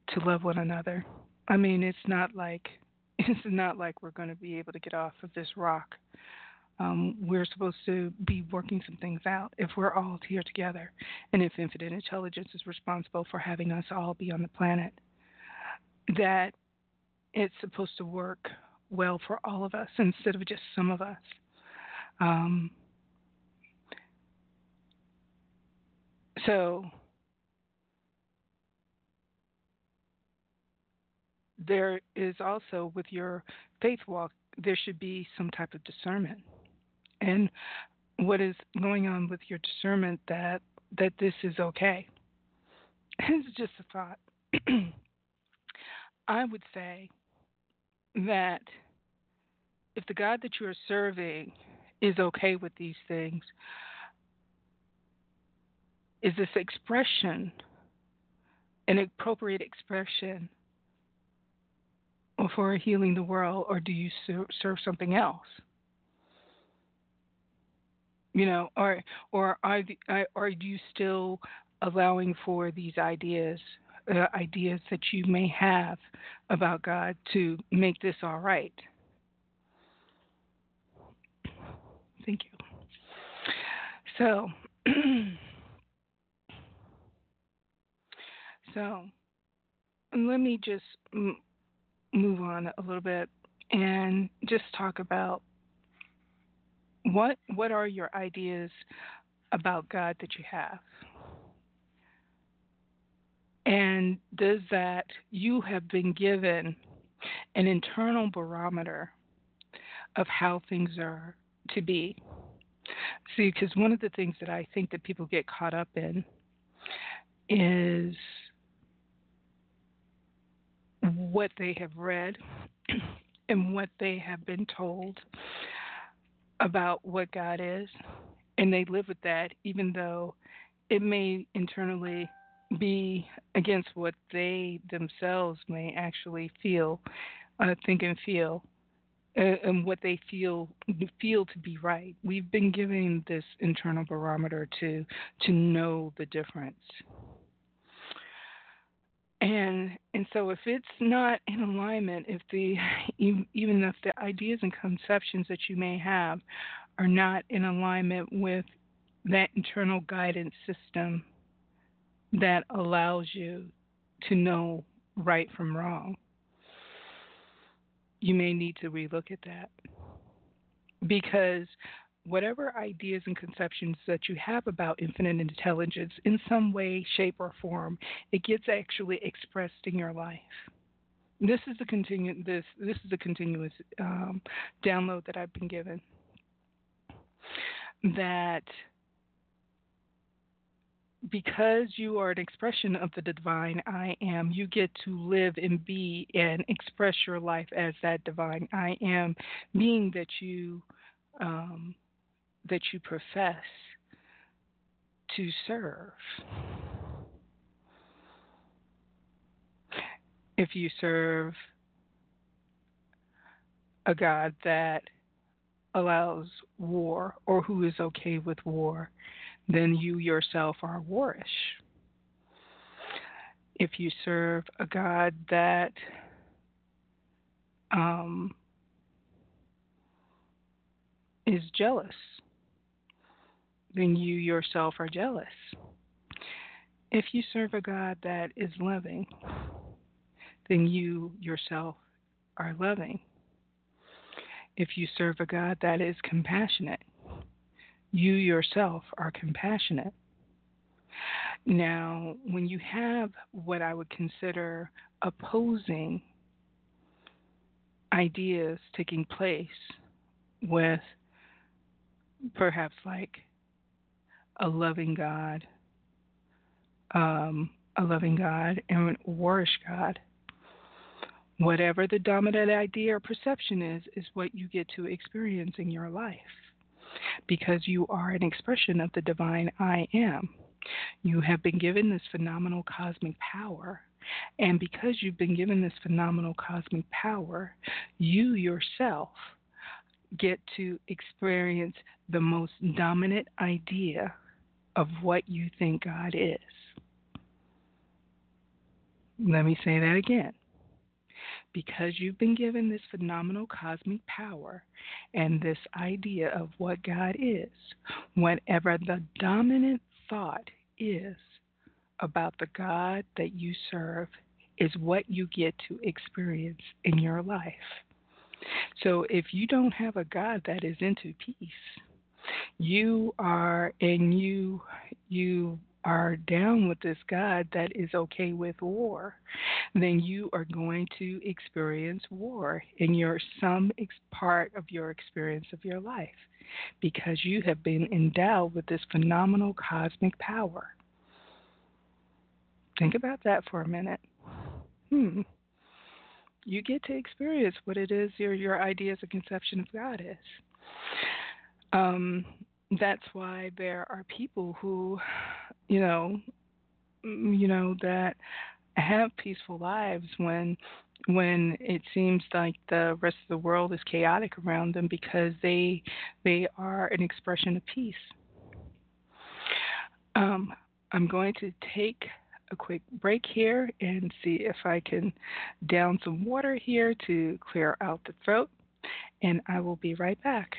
to love one another. I mean, it's not like it's not like we're going to be able to get off of this rock. Um, we're supposed to be working some things out if we're all here together, and if infinite intelligence is responsible for having us all be on the planet, that it's supposed to work well for all of us instead of just some of us. Um, so there is also with your faith walk, there should be some type of discernment. And what is going on with your discernment that that this is okay? It's just a thought. I would say that if the God that you are serving is okay with these things, is this expression an appropriate expression for healing the world, or do you serve something else? You know, or or are, are you still allowing for these ideas, uh, ideas that you may have about God, to make this all right? Thank you. So. so let me just move on a little bit and just talk about what what are your ideas about God that you have? And does that you have been given an internal barometer of how things are to be? See, because one of the things that I think that people get caught up in is what they have read and what they have been told about what God is, and they live with that, even though it may internally be against what they themselves may actually feel, uh, think, and feel. Uh, and what they feel feel to be right. We've been given this internal barometer to to know the difference. And and so if it's not in alignment, if the even if the ideas and conceptions that you may have are not in alignment with that internal guidance system that allows you to know right from wrong, you may need to relook at that. Because whatever ideas and conceptions that you have about infinite intelligence in some way, shape, or form, it gets actually expressed in your life. This is the continu- this this is a continuous um, download that I've been given. That because you are an expression of the divine I am, you get to live and be and express your life as that divine I am, being that you um, that you profess to serve. If you serve a God that allows war or who is okay with war, then you yourself are warish. If you serve a God that um, is jealous, then you yourself are jealous. If you serve a God that is loving, then you yourself are loving. If you serve a God that is compassionate, you yourself are compassionate. Now, when you have what I would consider opposing ideas taking place with perhaps like loving God, um, a loving God, and a warish God. Whatever the dominant idea or perception is, is what you get to experience in your life because you are an expression of the divine I am. You have been given this phenomenal cosmic power. And because you've been given this phenomenal cosmic power, you yourself get to experience the most dominant idea of what you think God is. Let me say that again. because you've been given this phenomenal cosmic power and this idea of what God is, whatever the dominant thought is about the God that you serve, is what you get to experience in your life. So if you don't have a God that is into peace, you are and you you are down with this God that is okay with war, then you are going to experience war in your some ex- part of your experience of your life because you have been endowed with this phenomenal cosmic power. Think about that for a minute. Hmm. You get to experience what it is your your ideas and conception of God is. Um, that's why there are people who, you know, you know that have peaceful lives when when it seems like the rest of the world is chaotic around them because they they are an expression of peace. Um, I'm going to take a quick break here and see if I can down some water here to clear out the throat, and I will be right back.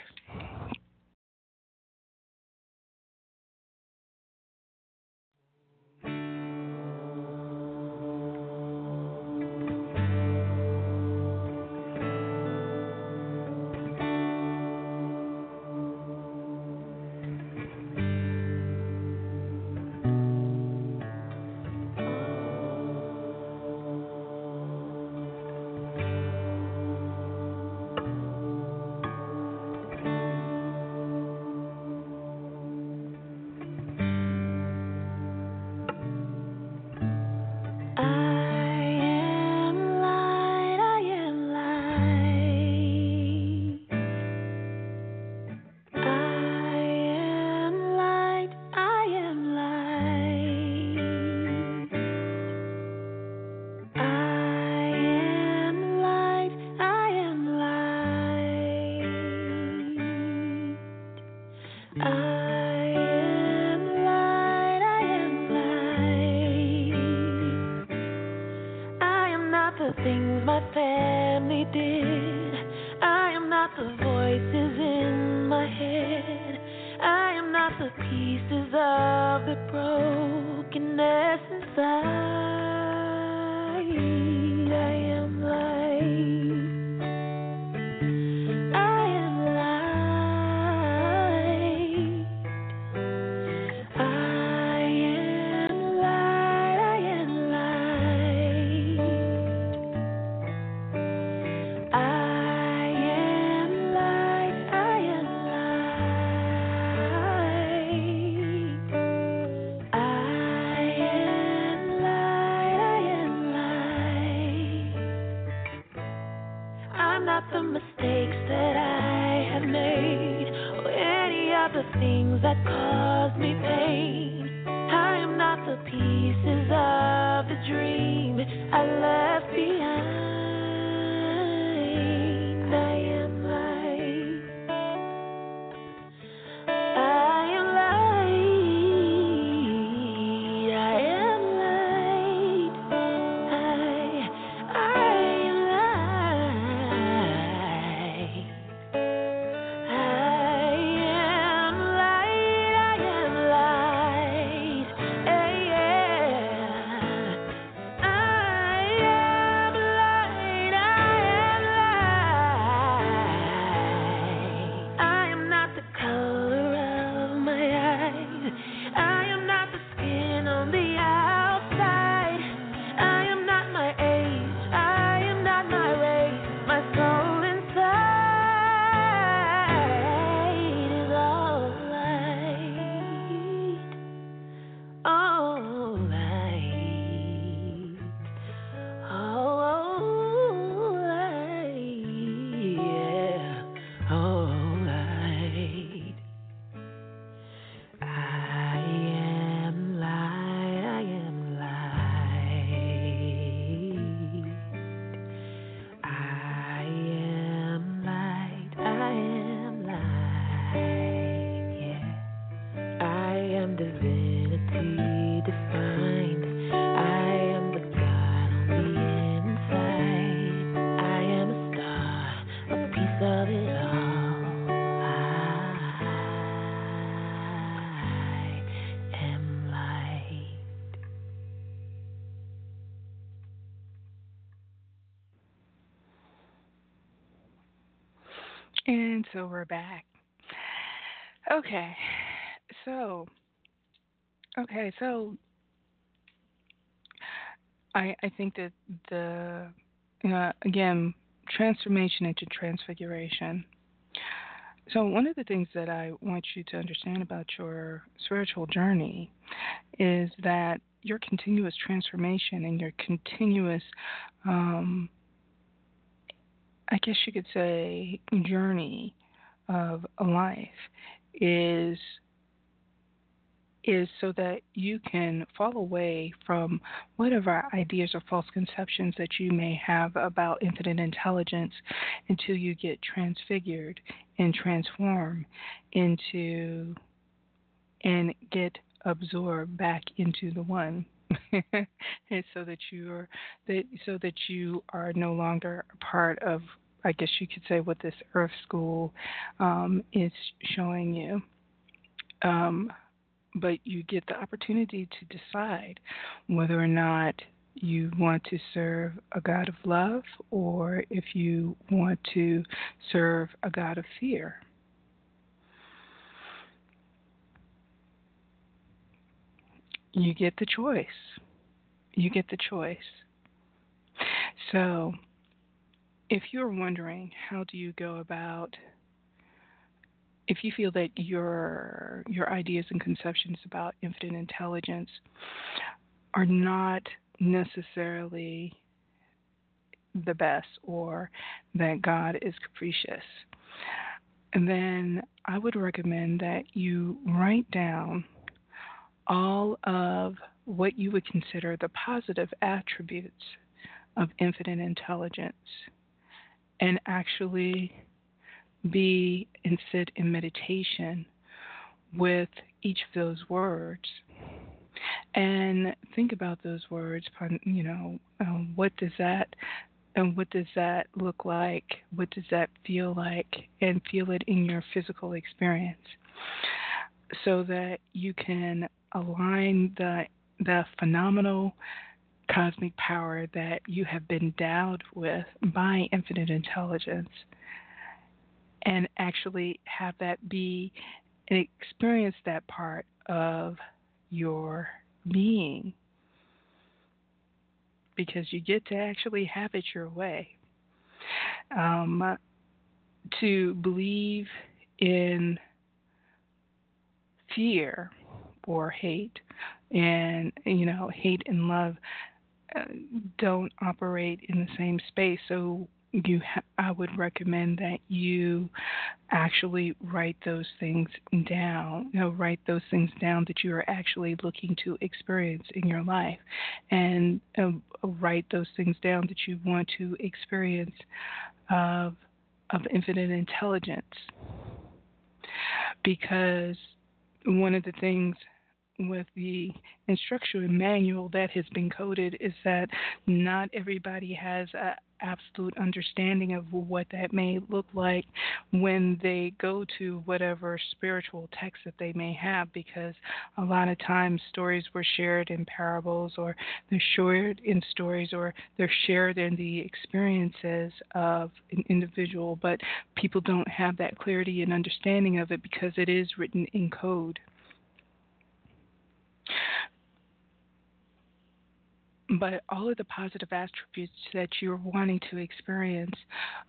So we're back. Okay. So, okay, so I I think that the uh, again transformation into transfiguration. So one of the things that I want you to understand about your spiritual journey is that your continuous transformation and your continuous um, guess you could say, journey of life is is so that you can fall away from whatever ideas or false conceptions that you may have about infinite intelligence until you get transfigured and transform into and get absorbed back into the one. And so that you're that so that you are no longer a part of I guess you could say what this Earth School um, is showing you. Um, but you get the opportunity to decide whether or not you want to serve a God of love or if you want to serve a God of fear. You get the choice. You get the choice. So, if you're wondering how do you go about if you feel that your your ideas and conceptions about infinite intelligence are not necessarily the best or that God is capricious, then I would recommend that you write down all of what you would consider the positive attributes of infinite intelligence and actually be and sit in meditation with each of those words. And think about those words you know um, what does that and what does that look like? What does that feel like? And feel it in your physical experience so that you can align the the phenomenal cosmic power that you have been endowed with by infinite intelligence and actually have that be and experience that part of your being because you get to actually have it your way. Um, to believe in fear or hate and you know hate and love don't operate in the same space so you ha- I would recommend that you actually write those things down. You know, write those things down that you are actually looking to experience in your life, and uh, write those things down that you want to experience of of infinite intelligence. Because one of the things with the instruction manual that has been coded is that not everybody has a absolute understanding of what that may look like when they go to whatever spiritual text that they may have because a lot of times stories were shared in parables or they're shared in stories or they're shared in the experiences of an individual but people don't have that clarity and understanding of it because it is written in code but all of the positive attributes that you're wanting to experience,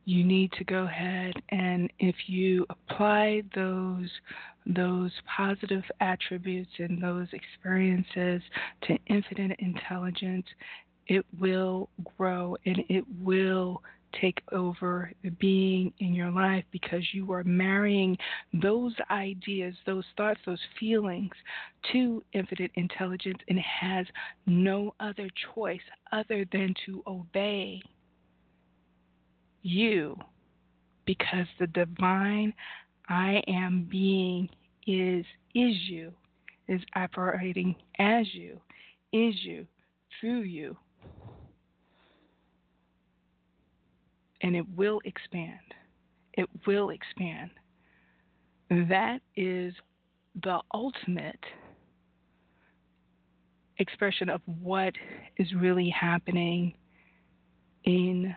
you need to go ahead and if you apply those those positive attributes and those experiences to infinite intelligence, it will grow and it will take over the being in your life because you are marrying those ideas, those thoughts, those feelings to infinite intelligence and has no other choice other than to obey you because the divine I am being is is you is operating as you is you through you and it will expand. It will expand. That is the ultimate expression of what is really happening in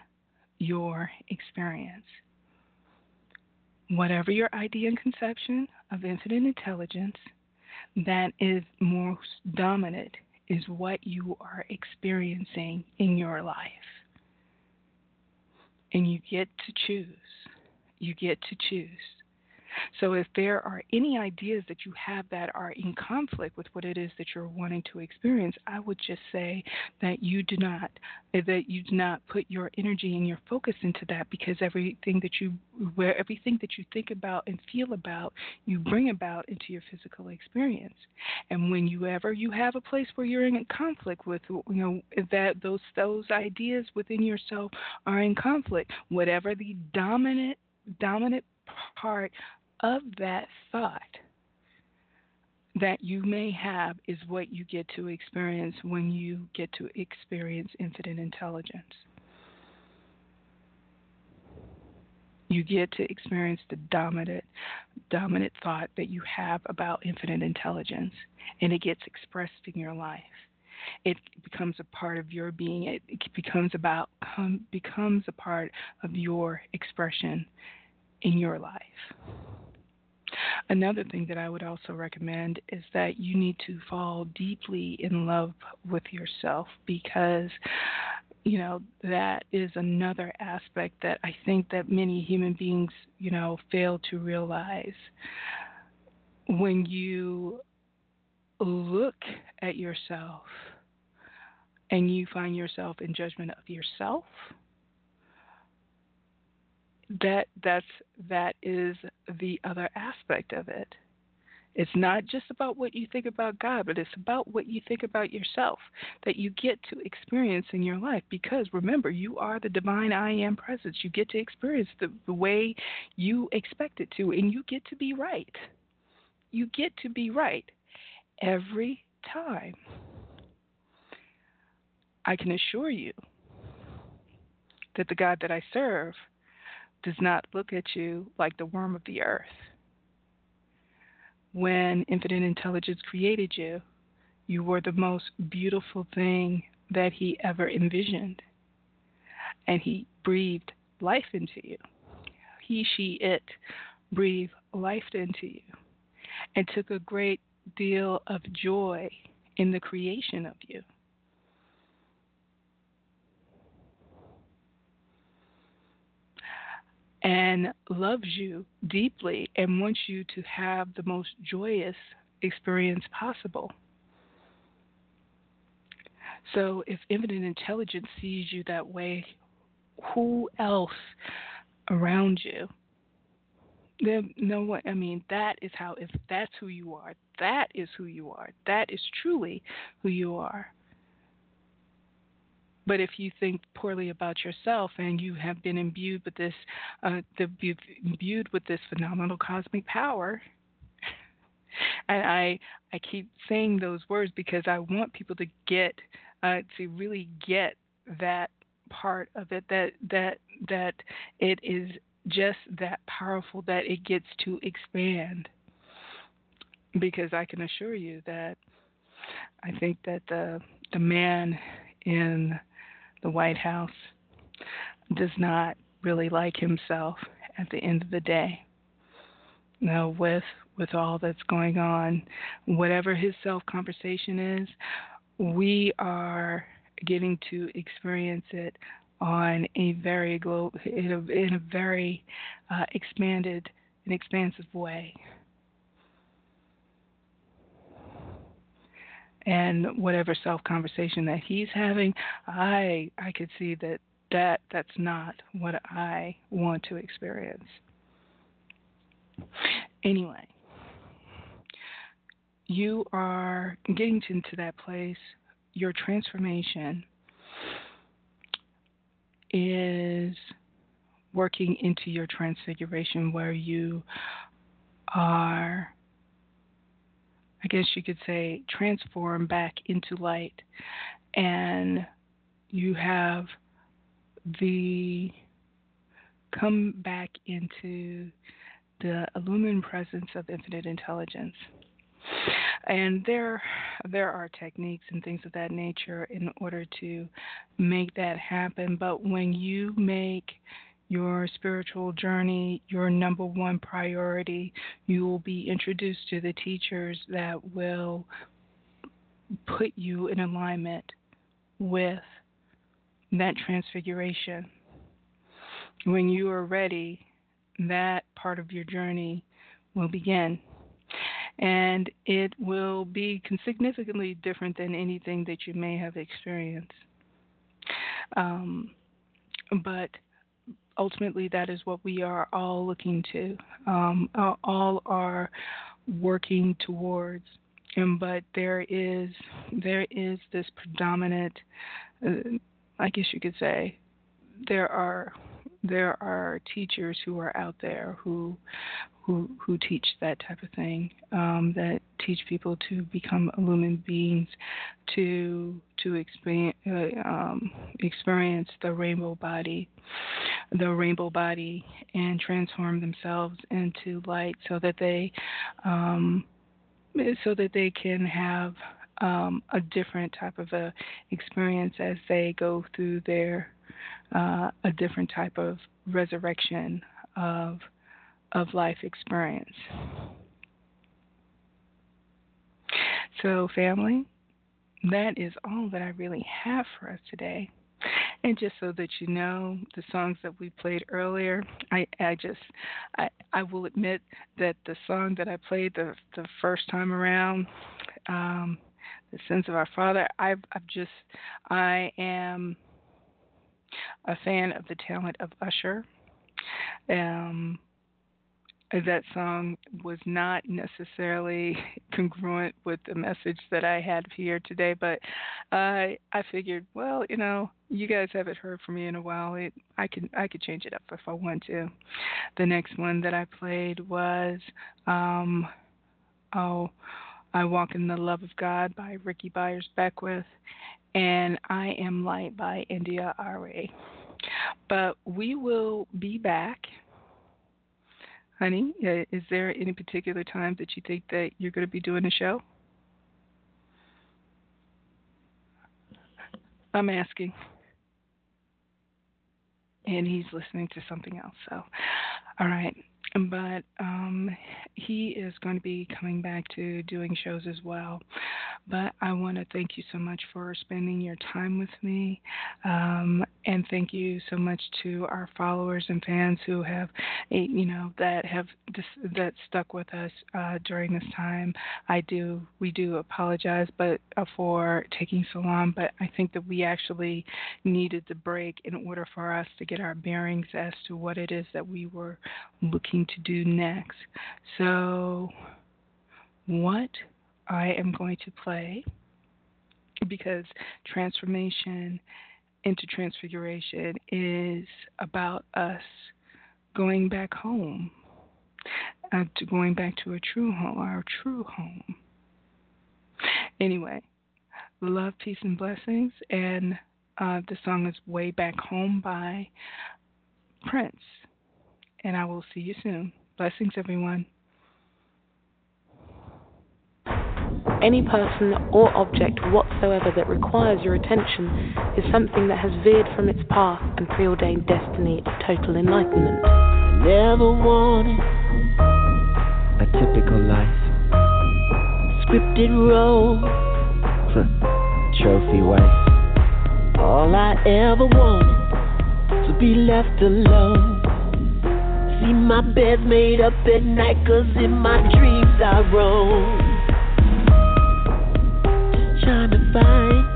your experience. whatever your idea and conception of infinite intelligence, that is most dominant is what you are experiencing in your life. And you get to choose. You get to choose. So if there are any ideas that you have that are in conflict with what it is that you're wanting to experience, I would just say that you do not eh, that you do not put your energy and your focus into that because everything that you where everything that you think about and feel about, you bring about into your physical experience. And when you ever you have a place where you're in conflict with you know that those those ideas within yourself are in conflict, whatever the dominant dominant part of that thought that you may have is what you get to experience when you get to experience infinite intelligence. You get to experience the dominant dominant thought that you have about infinite intelligence and it gets expressed in your life. It becomes a part of your being. It, becomes about um, becomes a part of your expression in your life. Another thing that I would also recommend is that you need to fall deeply in love with yourself because you know that is another aspect that I think that many human beings, you know, fail to realize. When you look at yourself and you find yourself in judgment of yourself, that that's that is the other aspect of it. It's not just about what you think about God, but it's about what you think about yourself that you get to experience in your life. Because remember, you are the divine I am presence. You get to experience the, the way you expect it to, and you get to be right. You get to be right every time. I can assure you that the God that I serve does not look at you like the worm of the earth. When infinite intelligence created you, you were the most beautiful thing that he ever envisioned. And he breathed life into you. He, she, it breathed life into you and took a great deal of joy in the creation of you. And loves you deeply and wants you to have the most joyous experience possible. So, if infinite intelligence sees you that way, who else around you? There, no one. I mean, that is how. If that's who you are, that is who you are. That is truly who you are. But if you think poorly about yourself and you have been imbued with this, uh, the, imbued with this phenomenal cosmic power, and I I keep saying those words because I want people to get uh, to really get that part of it that that that it is just that powerful that it gets to expand. Because I can assure you that I think that the the man in the White House does not really like himself at the end of the day. Now, with with all that's going on, whatever his self conversation is, we are getting to experience it on a very glo- in a, in a very uh, expanded and expansive way. And whatever self conversation that he's having, I I could see that that that's not what I want to experience. Anyway, you are getting into that place. Your transformation is working into your transfiguration where you are I guess you could say, transform back into light. And you have the come back into the illumined presence of infinite intelligence. And there, there are techniques and things of that nature in order to make that happen. But when you make your spiritual journey your number one priority, you will be introduced to the teachers that will put you in alignment with that transfiguration. When you are ready, that part of your journey will begin. And it will be significantly different than anything that you may have experienced. Um, but ultimately, that is what we are all looking to, um, all are working towards. And but there is there is this predominant, uh, I guess you could say, there are there are teachers who are out there who who who teach that type of thing um, that teach people to become illumined beings to to experience uh, um, experience the rainbow body the rainbow body and transform themselves into light so that they um, so that they can have um, a different type of a experience as they go through their uh, a different type of resurrection of of life experience. So, family, that is all that I really have for us today. And just so that you know, the songs that we played earlier, I, I just, I, I will admit that the song that I played the the first time around, um, the sins of our Father, I've, I've just, I am a fan of the talent of Usher. Um, that song was not necessarily congruent with the message that I had here today, but I I figured, well, you know, you guys haven't heard from me in a while. It, I can I could change it up if I want to. The next one that I played was um, oh, I Walk in the Love of God by Rickie Byars Beckwith, and I Am Light by India.Arie. But we will be back honey, uh, is there any particular time that you think that you're going to be doing a show? I'm asking. And he's listening to something else. So, all right but um, he is going to be coming back to doing shows as well. But I want to thank you so much for spending your time with me, um, and thank you so much to our followers and fans who have, eh, you know, that have that stuck with us uh, during this time. I do, we do apologize, but uh, for taking so long. But I think that we actually needed the break in order for us to get our bearings as to what it is that we were looking to do next. So, what I am going to play, because transformation into transfiguration is about us going back home, uh, to going back to a true home, our true home. Anyway, love, peace, and blessings. And uh, the song is Way Back Home by Prince and I will see you soon. Blessings, everyone. Any person or object whatsoever that requires your attention is something that has veered from its path and preordained destiny of total enlightenment. I never wanted a typical life. Scripted role, trophy wife. All I ever wanted to be left alone See my bed made up at night, cause in my dreams I roam. Trying to find,